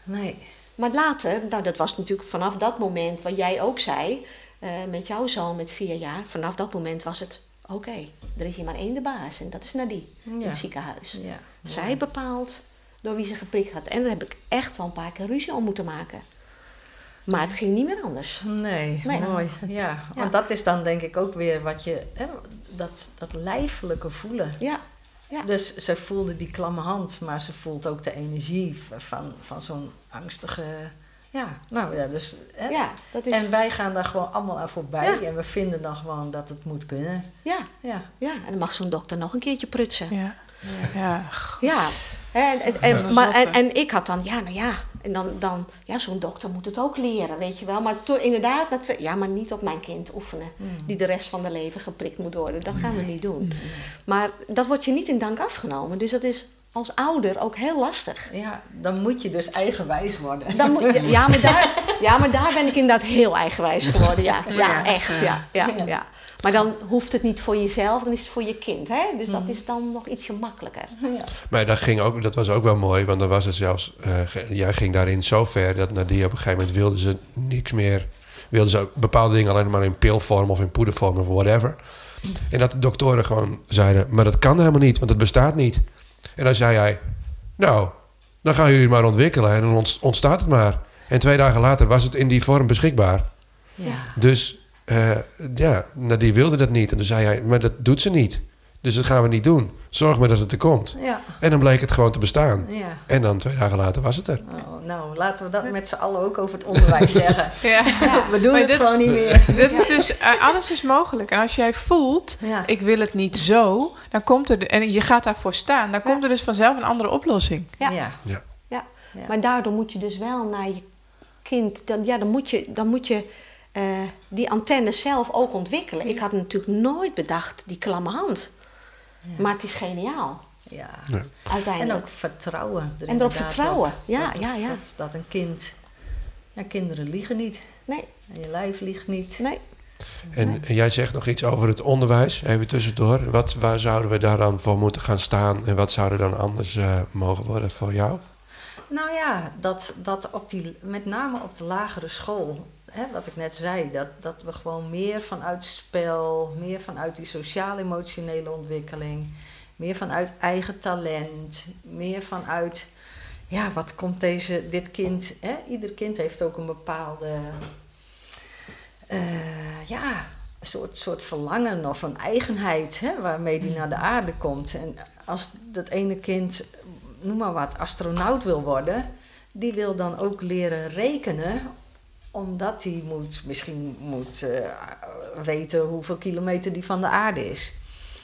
S4: Nee.
S5: Maar later, nou, dat was natuurlijk vanaf dat moment wat jij ook zei. eh, met jouw zoon met vier jaar, vanaf dat moment was het oké, er is hier maar één de baas en dat is Nadie in
S4: Ja.
S5: het ziekenhuis.
S4: Ja.
S5: Zij bepaalt door wie ze geprikt had. En daar heb ik echt wel een paar keer ruzie om moeten maken. Maar het ging niet meer anders.
S4: Nee,
S5: Nee.
S4: mooi. Ja,
S5: Ja.
S4: want dat is dan denk ik ook weer wat je... Hè, dat, dat lijfelijke voelen.
S5: Ja, ja.
S4: Dus ze voelde die klamme hand, maar ze voelt ook de energie van, van zo'n angstige... Ja, nou ja, dus... Hè?
S5: ja dat is...
S4: En wij gaan daar gewoon allemaal aan voorbij
S5: Ja.
S4: en we vinden dan gewoon dat het moet kunnen.
S5: ja,
S4: Ja.
S5: ja, en dan mag zo'n dokter nog een keertje prutsen.
S3: Ja. Ja.
S5: Ja, en, en, en-
S3: Ja.
S5: maar, en,
S3: Zotte.
S5: en ik had dan, ja, nou ja, en dan, dan ja, zo'n dokter moet het ook leren, weet je wel. Maar to, inderdaad, dat we, ja, maar niet op mijn kind oefenen, die de rest van de leven geprikt moet worden. Dat gaan we niet doen. Maar dat wordt je niet in dank afgenomen. Dus dat is als ouder ook heel lastig.
S4: ja, dan moet je dus eigenwijs worden.
S5: Dan moet, ja, maar daar, ja, maar daar ben ik inderdaad heel eigenwijs geworden. Ja, ja,
S3: Ja.
S5: echt. Ja, ja, ja. Maar dan hoeft het niet voor jezelf, dan is het voor je kind. Hè? Dus
S3: Mm.
S5: dat is dan nog ietsje makkelijker.
S4: Ja.
S2: Maar dat, ging ook, dat was ook wel mooi, want dan was het zelfs... eh, jij ging daarin zo ver dat Nadia op een gegeven moment wilde ze niks meer... Wilde ze ook bepaalde dingen alleen maar in pilvorm of in poedervorm of whatever. En dat de doktoren gewoon zeiden, maar dat kan helemaal niet, want het bestaat niet. En dan zei hij, nou, dan gaan jullie maar ontwikkelen en dan ont- ontstaat het maar. En twee dagen later was het in die vorm beschikbaar.
S4: Ja.
S2: Dus eh, ja, Nadia wilde dat niet. En dan zei hij, maar dat doet ze niet. Dus dat gaan we niet doen. Zorg maar dat het er komt.
S4: Ja.
S2: En dan bleek het gewoon te bestaan.
S4: ja.
S2: En dan twee dagen later was het er.
S4: Oh, nou, laten we dat met z'n allen ook over het onderwijs zeggen.
S3: Ja.
S4: We doen
S3: Maar
S4: het
S3: dit-
S4: gewoon niet meer.
S3: Dat is dus, eh, alles is mogelijk. En als jij voelt,
S4: Ja.
S3: ik wil het niet zo, dan komt er, en je gaat daarvoor staan, dan komt er dus vanzelf een andere oplossing.
S5: Ja.
S4: ja.
S2: Ja.
S5: Ja.
S4: Ja.
S5: Maar daardoor moet je dus wel naar je kind, dan, ja, dan moet je, dan moet je eh, die antenne zelf ook ontwikkelen. Ik had natuurlijk nooit bedacht die klamme hand. Maar het is geniaal,
S4: ja.
S2: Ja.
S5: uiteindelijk.
S4: En ook vertrouwen. er
S5: En erop vertrouwen.
S4: op.
S5: Ja,
S4: dat,
S5: ja, ja.
S4: Dat, dat een kind... Ja, kinderen liegen niet.
S5: Nee,
S4: En je lijf liegt niet.
S5: nee.
S2: En, en jij zegt nog iets over het onderwijs, even tussendoor. Wat, waar zouden we daar dan voor moeten gaan staan? En wat zou er dan anders eh, mogen worden voor jou?
S4: Nou ja, dat, dat op die, met name op de lagere school, hè, wat ik net zei, dat, dat we gewoon meer vanuit spel, meer vanuit die sociaal-emotionele ontwikkeling, meer vanuit eigen talent, meer vanuit, ja, wat komt deze, dit kind, hè? ieder kind heeft ook een bepaalde, eh, ja, soort, soort verlangen of een eigenheid hè, waarmee die naar de aarde komt. En als dat ene kind, noem maar wat, astronaut wil worden, die wil dan ook leren rekenen, omdat hij moet, misschien moet eh, weten hoeveel kilometer die van de aarde is.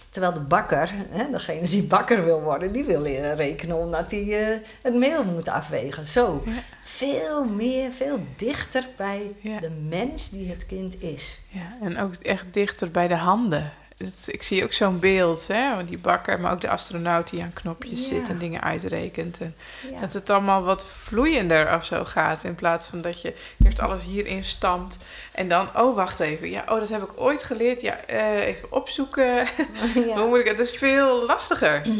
S4: Terwijl de bakker, hè, degene die bakker wil worden, die wil leren rekenen omdat hij eh, het meel moet afwegen. Zo,
S3: Ja.
S4: veel meer, veel dichter bij
S3: Ja.
S4: de mens die het kind is.
S3: Ja, en ook echt dichter bij de handen. Het- ik zie ook zo'n beeld, hè, die bakker, maar ook de astronaut die aan knopjes
S4: Ja.
S3: zit en dingen uitrekent. En
S4: Ja.
S3: Dat het allemaal wat vloeiender of zo gaat. In plaats van dat je eerst alles hierin stampt. En dan, oh wacht even. Ja, oh, dat heb ik ooit geleerd. Ja, eh, even opzoeken. Hoe moet ik het? Dat is veel lastiger.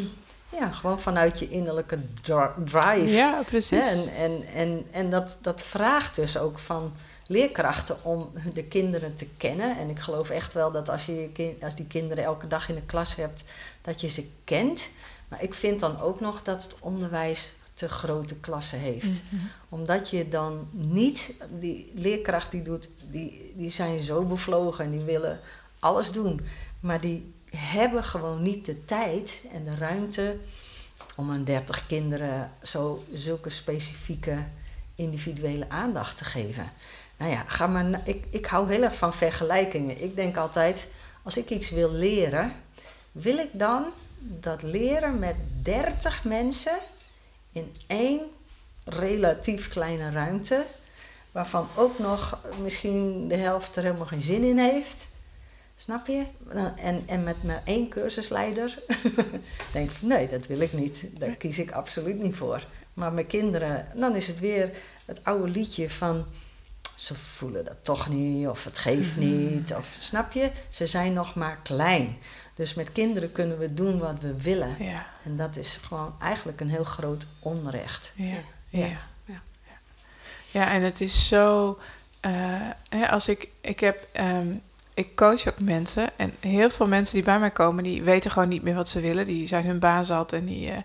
S4: Ja, gewoon vanuit je innerlijke dri- drive.
S3: Ja, precies.
S4: En, en, en, en dat, dat vraagt dus ook van leerkrachten om de kinderen te kennen. En ik geloof echt wel dat als je kind, als die kinderen elke dag in de klas hebt, dat je ze kent. Maar ik vind dan ook nog dat het onderwijs te grote klassen heeft. Omdat je dan niet, die leerkracht die doet, die, die zijn zo bevlogen en die willen alles doen. Maar die hebben gewoon niet de tijd en de ruimte om aan 30 kinderen zo zulke specifieke individuele aandacht te geven. Nou ja, ga maar ik, ik hou heel erg van vergelijkingen. Ik denk altijd, als ik iets wil leren, wil ik dan dat leren met 30 mensen in één relatief kleine ruimte, waarvan ook nog misschien de helft er helemaal geen zin in heeft. Snap je? Nou, En, en met maar één cursusleider. denk ik nee, dat wil ik niet. Daar kies ik absoluut niet voor. Maar met kinderen, dan is het weer het oude liedje van ze voelen dat toch niet, of het geeft niet, of snap je? Ze zijn nog maar klein. Dus met kinderen kunnen we doen wat we willen.
S3: Ja,
S4: En dat is gewoon eigenlijk een heel groot onrecht.
S3: ja,
S4: Ja.
S3: ja. Ja, en het is zo eh, hè, als ik, ik heb, ehm, ik coach ook mensen en heel veel mensen die bij mij komen, die weten gewoon niet meer wat ze willen. Die zijn hun baan zat en die eh,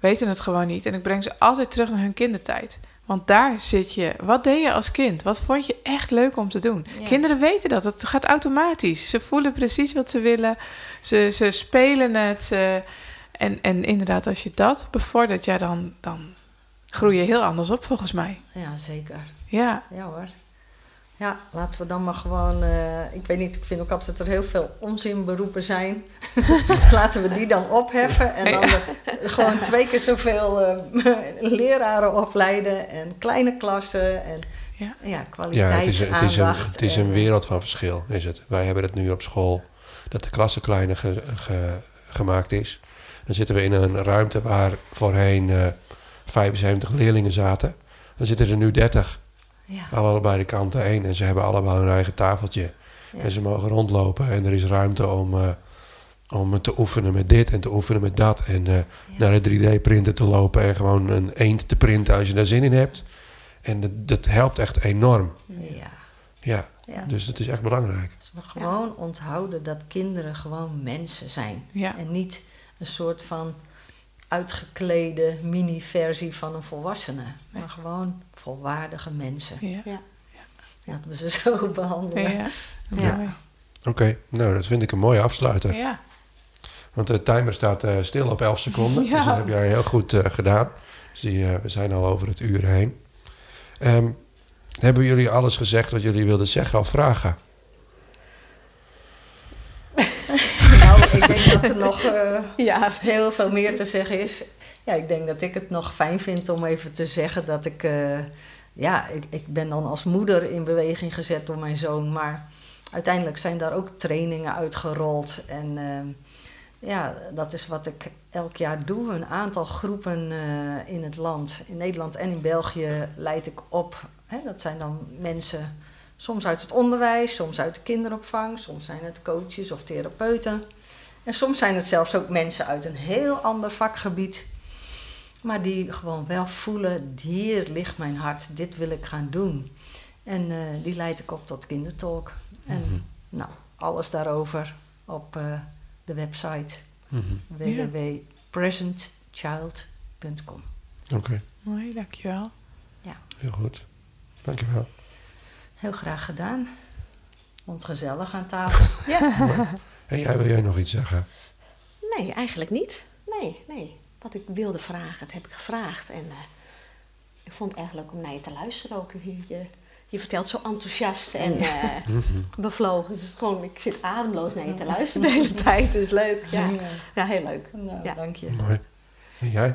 S3: weten het gewoon niet. En ik breng ze altijd terug naar hun kindertijd. Want daar zit je. Wat deed je als kind? Wat vond je echt leuk om te doen?
S4: Ja.
S3: Kinderen weten dat. Het gaat automatisch. Ze voelen precies wat ze willen. Ze, ze spelen het. ze- en, en inderdaad, als je dat bevordert, ja, dan, dan groei je heel anders op volgens mij.
S4: Ja, zeker.
S3: Ja,
S4: Ja hoor. Ja, laten we dan maar gewoon... eh, ik weet niet, ik vind ook altijd dat er heel veel onzinberoepen zijn. laten we die dan opheffen en dan de- gewoon twee keer zoveel eh, leraren opleiden en kleine klassen en
S3: Ja.
S4: ja,
S2: Ja, het is, het is, een,
S4: kwaliteitsaandacht.
S2: het is
S4: en-
S2: een wereld van verschil, is het. Wij hebben het nu op school, dat de klasse kleiner ge- ge- gemaakt is. Dan zitten we in een ruimte waar voorheen eh 75 leerlingen zaten. Dan zitten er nu 30,
S4: Ja,
S2: allebei de kanten één. En ze hebben allemaal hun eigen tafeltje.
S4: ja.
S2: En ze mogen rondlopen en er is ruimte om, eh, om te oefenen met dit en te oefenen met dat. En eh, naar de 3D-printer te lopen en gewoon een eend te printen als je daar zin in hebt. En dat, dat helpt echt enorm.
S4: ja,
S2: Ja,
S4: ja.
S2: dus het is echt belangrijk.
S4: Dus we gewoon onthouden dat kinderen gewoon mensen zijn.
S3: ja,
S4: En niet een soort van uitgeklede mini-versie van een volwassene. Maar gewoon volwaardige mensen.
S3: ja.
S5: Ja.
S4: Laten we ze zo behandelen.
S3: Ja.
S2: Oké, nou dat vind ik een mooie afsluiter.
S3: ja.
S2: Want de timer staat eh, stil op 11 seconden.
S3: Ja.
S2: Dus dat heb jij heel goed eh, gedaan. Dus eh, we zijn al over het uur heen. Ehm, hebben jullie alles gezegd wat jullie wilden zeggen of vragen?
S4: Nou, ik denk dat er nog eh,
S5: Ja,
S4: heel veel meer te zeggen is. Ja, ik denk dat ik het nog fijn vind om even te zeggen dat ik... eh, ja, ik, ik ben dan als moeder in beweging gezet door mijn zoon. Maar uiteindelijk zijn daar ook trainingen uitgerold. En eh, ja, dat is wat ik elk jaar doe. Een aantal groepen eh, in het land, in Nederland en in België, leid ik op. Hè, dat zijn dan mensen, soms uit het onderwijs, soms uit de kinderopvang, soms zijn het coaches of therapeuten. En soms zijn het zelfs ook mensen uit een heel ander vakgebied. Maar die gewoon wel voelen, hier ligt mijn hart, dit wil ik gaan doen. En eh, die leid ik op tot kindertalk. En
S2: Mhm.
S4: nou, alles daarover op eh, de website
S2: Mhm.
S4: www.presentchild.com.
S2: Oké,
S3: Mooi, dankjewel.
S2: heel goed. Dankjewel.
S4: Heel graag gedaan. Het gezellig aan tafel.
S2: En jij, wil jij nog iets zeggen?
S5: nee, eigenlijk niet. Nee, nee. Wat ik wilde vragen, dat heb ik gevraagd. En eh, ik vond het erg leuk om naar je te luisteren ook. Je, je, je vertelt zo enthousiast en eh, bevlogen. Dus het is gewoon, ik zit ademloos naar je te luisteren de hele tijd. Dus leuk. Ja, ja heel leuk.
S4: Nou,
S5: Ja.
S4: dank je.
S2: Mooi. En jij?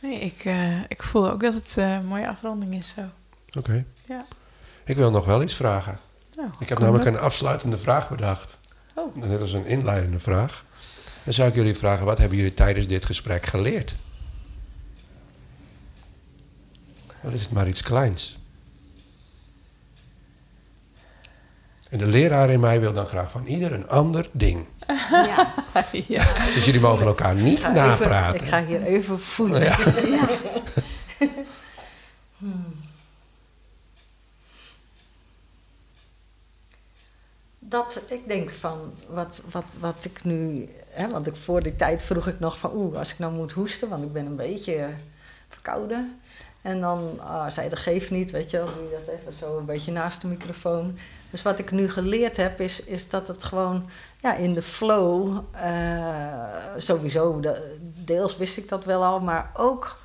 S3: Nee, ik, eh, ik voel ook dat het eh, een mooie afronding is zo.
S2: Oké.
S3: Ja.
S2: Ik wil nog wel iets vragen.
S3: Nou,
S2: Ik heb namelijk een afsluitende vraag bedacht.
S3: Oh.
S2: Net als een inleidende vraag. Dan zou ik jullie vragen, wat hebben jullie tijdens dit gesprek geleerd? Wat is het maar iets kleins? En de leraar in mij wil dan graag van ieder een ander ding.
S5: Ja.
S3: ja.
S2: Dus jullie mogen elkaar niet
S4: Ik
S2: napraten.
S4: Even, ik ga hier even voelen.
S2: Ja.
S4: Dat, ik denk van, wat, wat, wat ik nu... Hè, want ik, voor die tijd vroeg ik nog van... Oeh, als ik nou moet hoesten, want ik ben een beetje verkouden. En dan ah, zei de geef niet, weet je. Doe je dat even zo een beetje naast de microfoon. Dus wat ik nu geleerd heb, is, is dat het gewoon... Ja, in de flow... eh, sowieso, de- deels wist ik dat wel al, maar ook...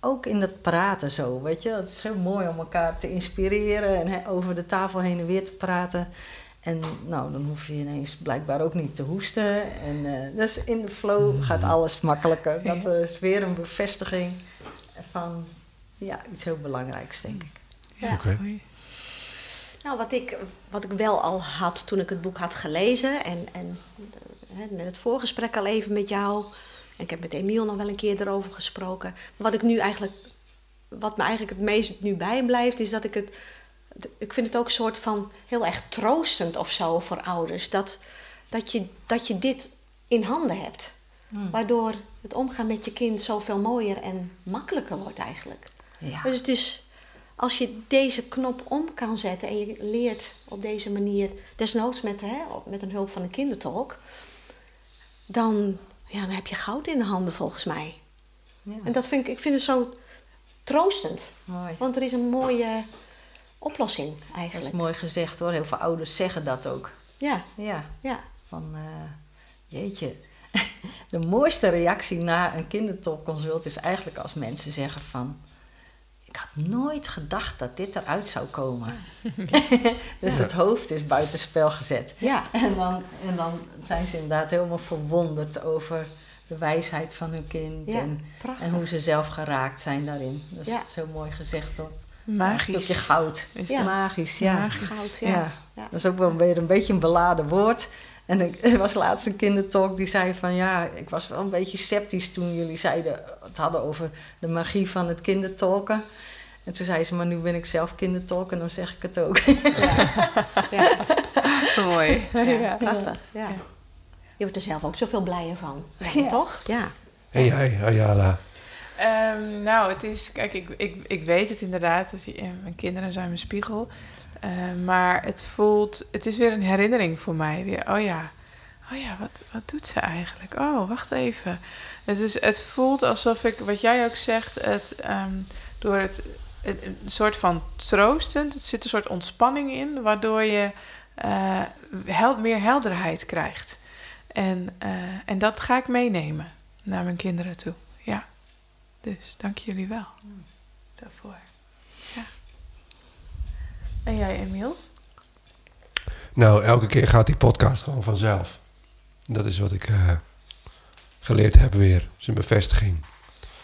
S4: Ook in het praten zo, weet je. Het is heel mooi om elkaar te inspireren en over de tafel heen en weer te praten. En nou, dan hoef je ineens blijkbaar ook niet te hoesten. En, eh, dus in de flow gaat alles makkelijker. Dat
S3: Ja.
S4: is weer een bevestiging van ja, iets heel belangrijks, denk ik.
S3: Ja,
S2: Oké.
S3: mooi.
S5: Nou, wat ik, wat ik wel al had toen ik het boek had gelezen en, en eh, hè, met het voorgesprek al even met jou. En ik heb met Emiel nog wel een keer erover gesproken. Wat ik nu eigenlijk, wat me eigenlijk het meest nu bijblijft, is dat ik het, ik vind het ook een soort van heel erg troostend of zo voor ouders. Dat, dat, je, dat je dit in handen hebt. Waardoor het omgaan met je kind zoveel mooier en makkelijker wordt eigenlijk.
S4: Ja.
S5: Dus het is als je deze knop om kan zetten en je leert op deze manier, desnoods met, hè, met een hulp van een kindertolk, dan, ja, dan heb je goud in de handen volgens mij.
S4: Ja,
S5: En dat vind ik, ik vind het zo troostend.
S4: mooi.
S5: Want er is een mooie oplossing
S4: Dat is
S5: eigenlijk.
S4: mooi gezegd hoor. Heel veel ouders zeggen dat ook.
S5: Ja,
S4: Ja,
S5: ja.
S4: van eh, jeetje. De mooiste reactie na een kindertolkconsult is eigenlijk als mensen zeggen van... Ik had nooit gedacht dat dit eruit zou komen. dus het hoofd is buitenspel gezet.
S5: Ja,
S4: En dan, en dan zijn ze inderdaad helemaal verwonderd over de wijsheid van hun kind.
S5: Ja,
S4: en, en hoe ze zelf geraakt zijn daarin. Dus dat is heel mooi gezegd. Dat
S3: Magisch.
S4: Een stukje goud.
S3: Is
S5: Ja.
S4: Magisch, ja.
S3: Magisch.
S5: goud, ja.
S4: Ja.
S5: Ja.
S4: Dat is ook wel weer een beetje een beladen woord. En ik- er was laatst een kindertalk die zei van ja, ik was wel een beetje sceptisch toen jullie zeiden, het hadden over de magie van het kindertolken. En toen zei ze, maar nu ben ik zelf kindertolk en dan zeg ik het ook.
S5: Ja,
S3: Mooi.
S5: ja,
S3: Ja.
S5: prachtig. Ja.
S3: Ja.
S5: Je wordt er zelf ook zoveel blijer van. Toch? Ja.
S2: En jij, Ayala?
S3: Ehm, nou, het is, kijk, ik, ik, ik weet het inderdaad. Eh, mijn kinderen zijn mijn spiegel. Eh, maar het voelt, het is weer een herinnering voor mij. Weer, oh ja, oh ja, wat, wat doet ze eigenlijk? Oh, wacht even. Het, is, het voelt alsof ik, wat jij ook zegt, het, ehm, door het, het- een soort van troostend, het zit een soort ontspanning in, waardoor je hel- meer helderheid krijgt. En, eh, en dat ga ik meenemen naar mijn kinderen toe. Ja. Dus dank jullie wel daarvoor. Ja. En jij, Emiel?
S2: Nou, elke keer gaat die podcast gewoon vanzelf. Dat is wat ik eh, geleerd heb weer. Dat is een bevestiging.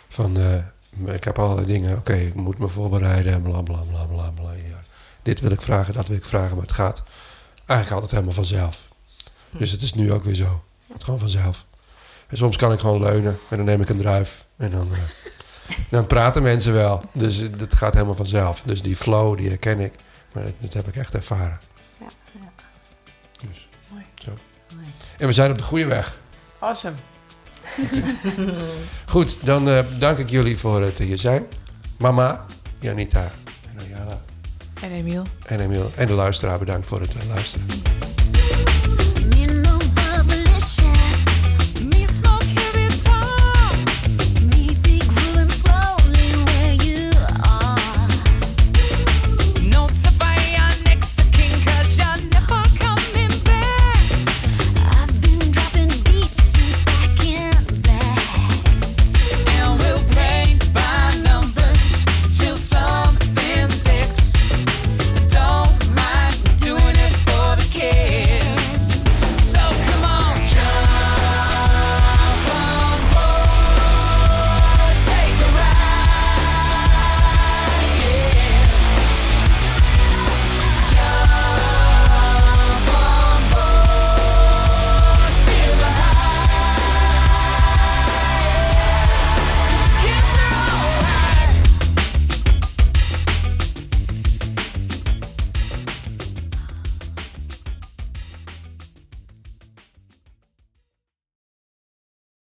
S2: Van, eh, ik heb allerlei dingen. Oké, ik moet me voorbereiden. en Bla, bla, bla, bla, bla. Ja. Dit wil ik vragen, dat wil ik vragen. Maar het gaat eigenlijk altijd helemaal vanzelf. Dus het is nu ook weer zo. Het gaat gewoon vanzelf. En soms kan ik gewoon leunen. En dan neem ik een druif. En dan, eh, dan praten mensen wel. Dus het gaat helemaal vanzelf. Dus die flow, die herken ik. Maar dat, dat heb ik echt ervaren.
S5: Ja.
S4: Ja.
S2: Dus,
S3: Mooi.
S2: zo.
S4: Mooi.
S2: En we zijn op de goede weg.
S3: Awesome.
S2: Goed, dan eh, dank ik jullie voor het hier zijn. Mama, Janita en Ayala
S3: En Emiel?
S2: en Emiel. En de luisteraar bedankt voor het eh, luisteren.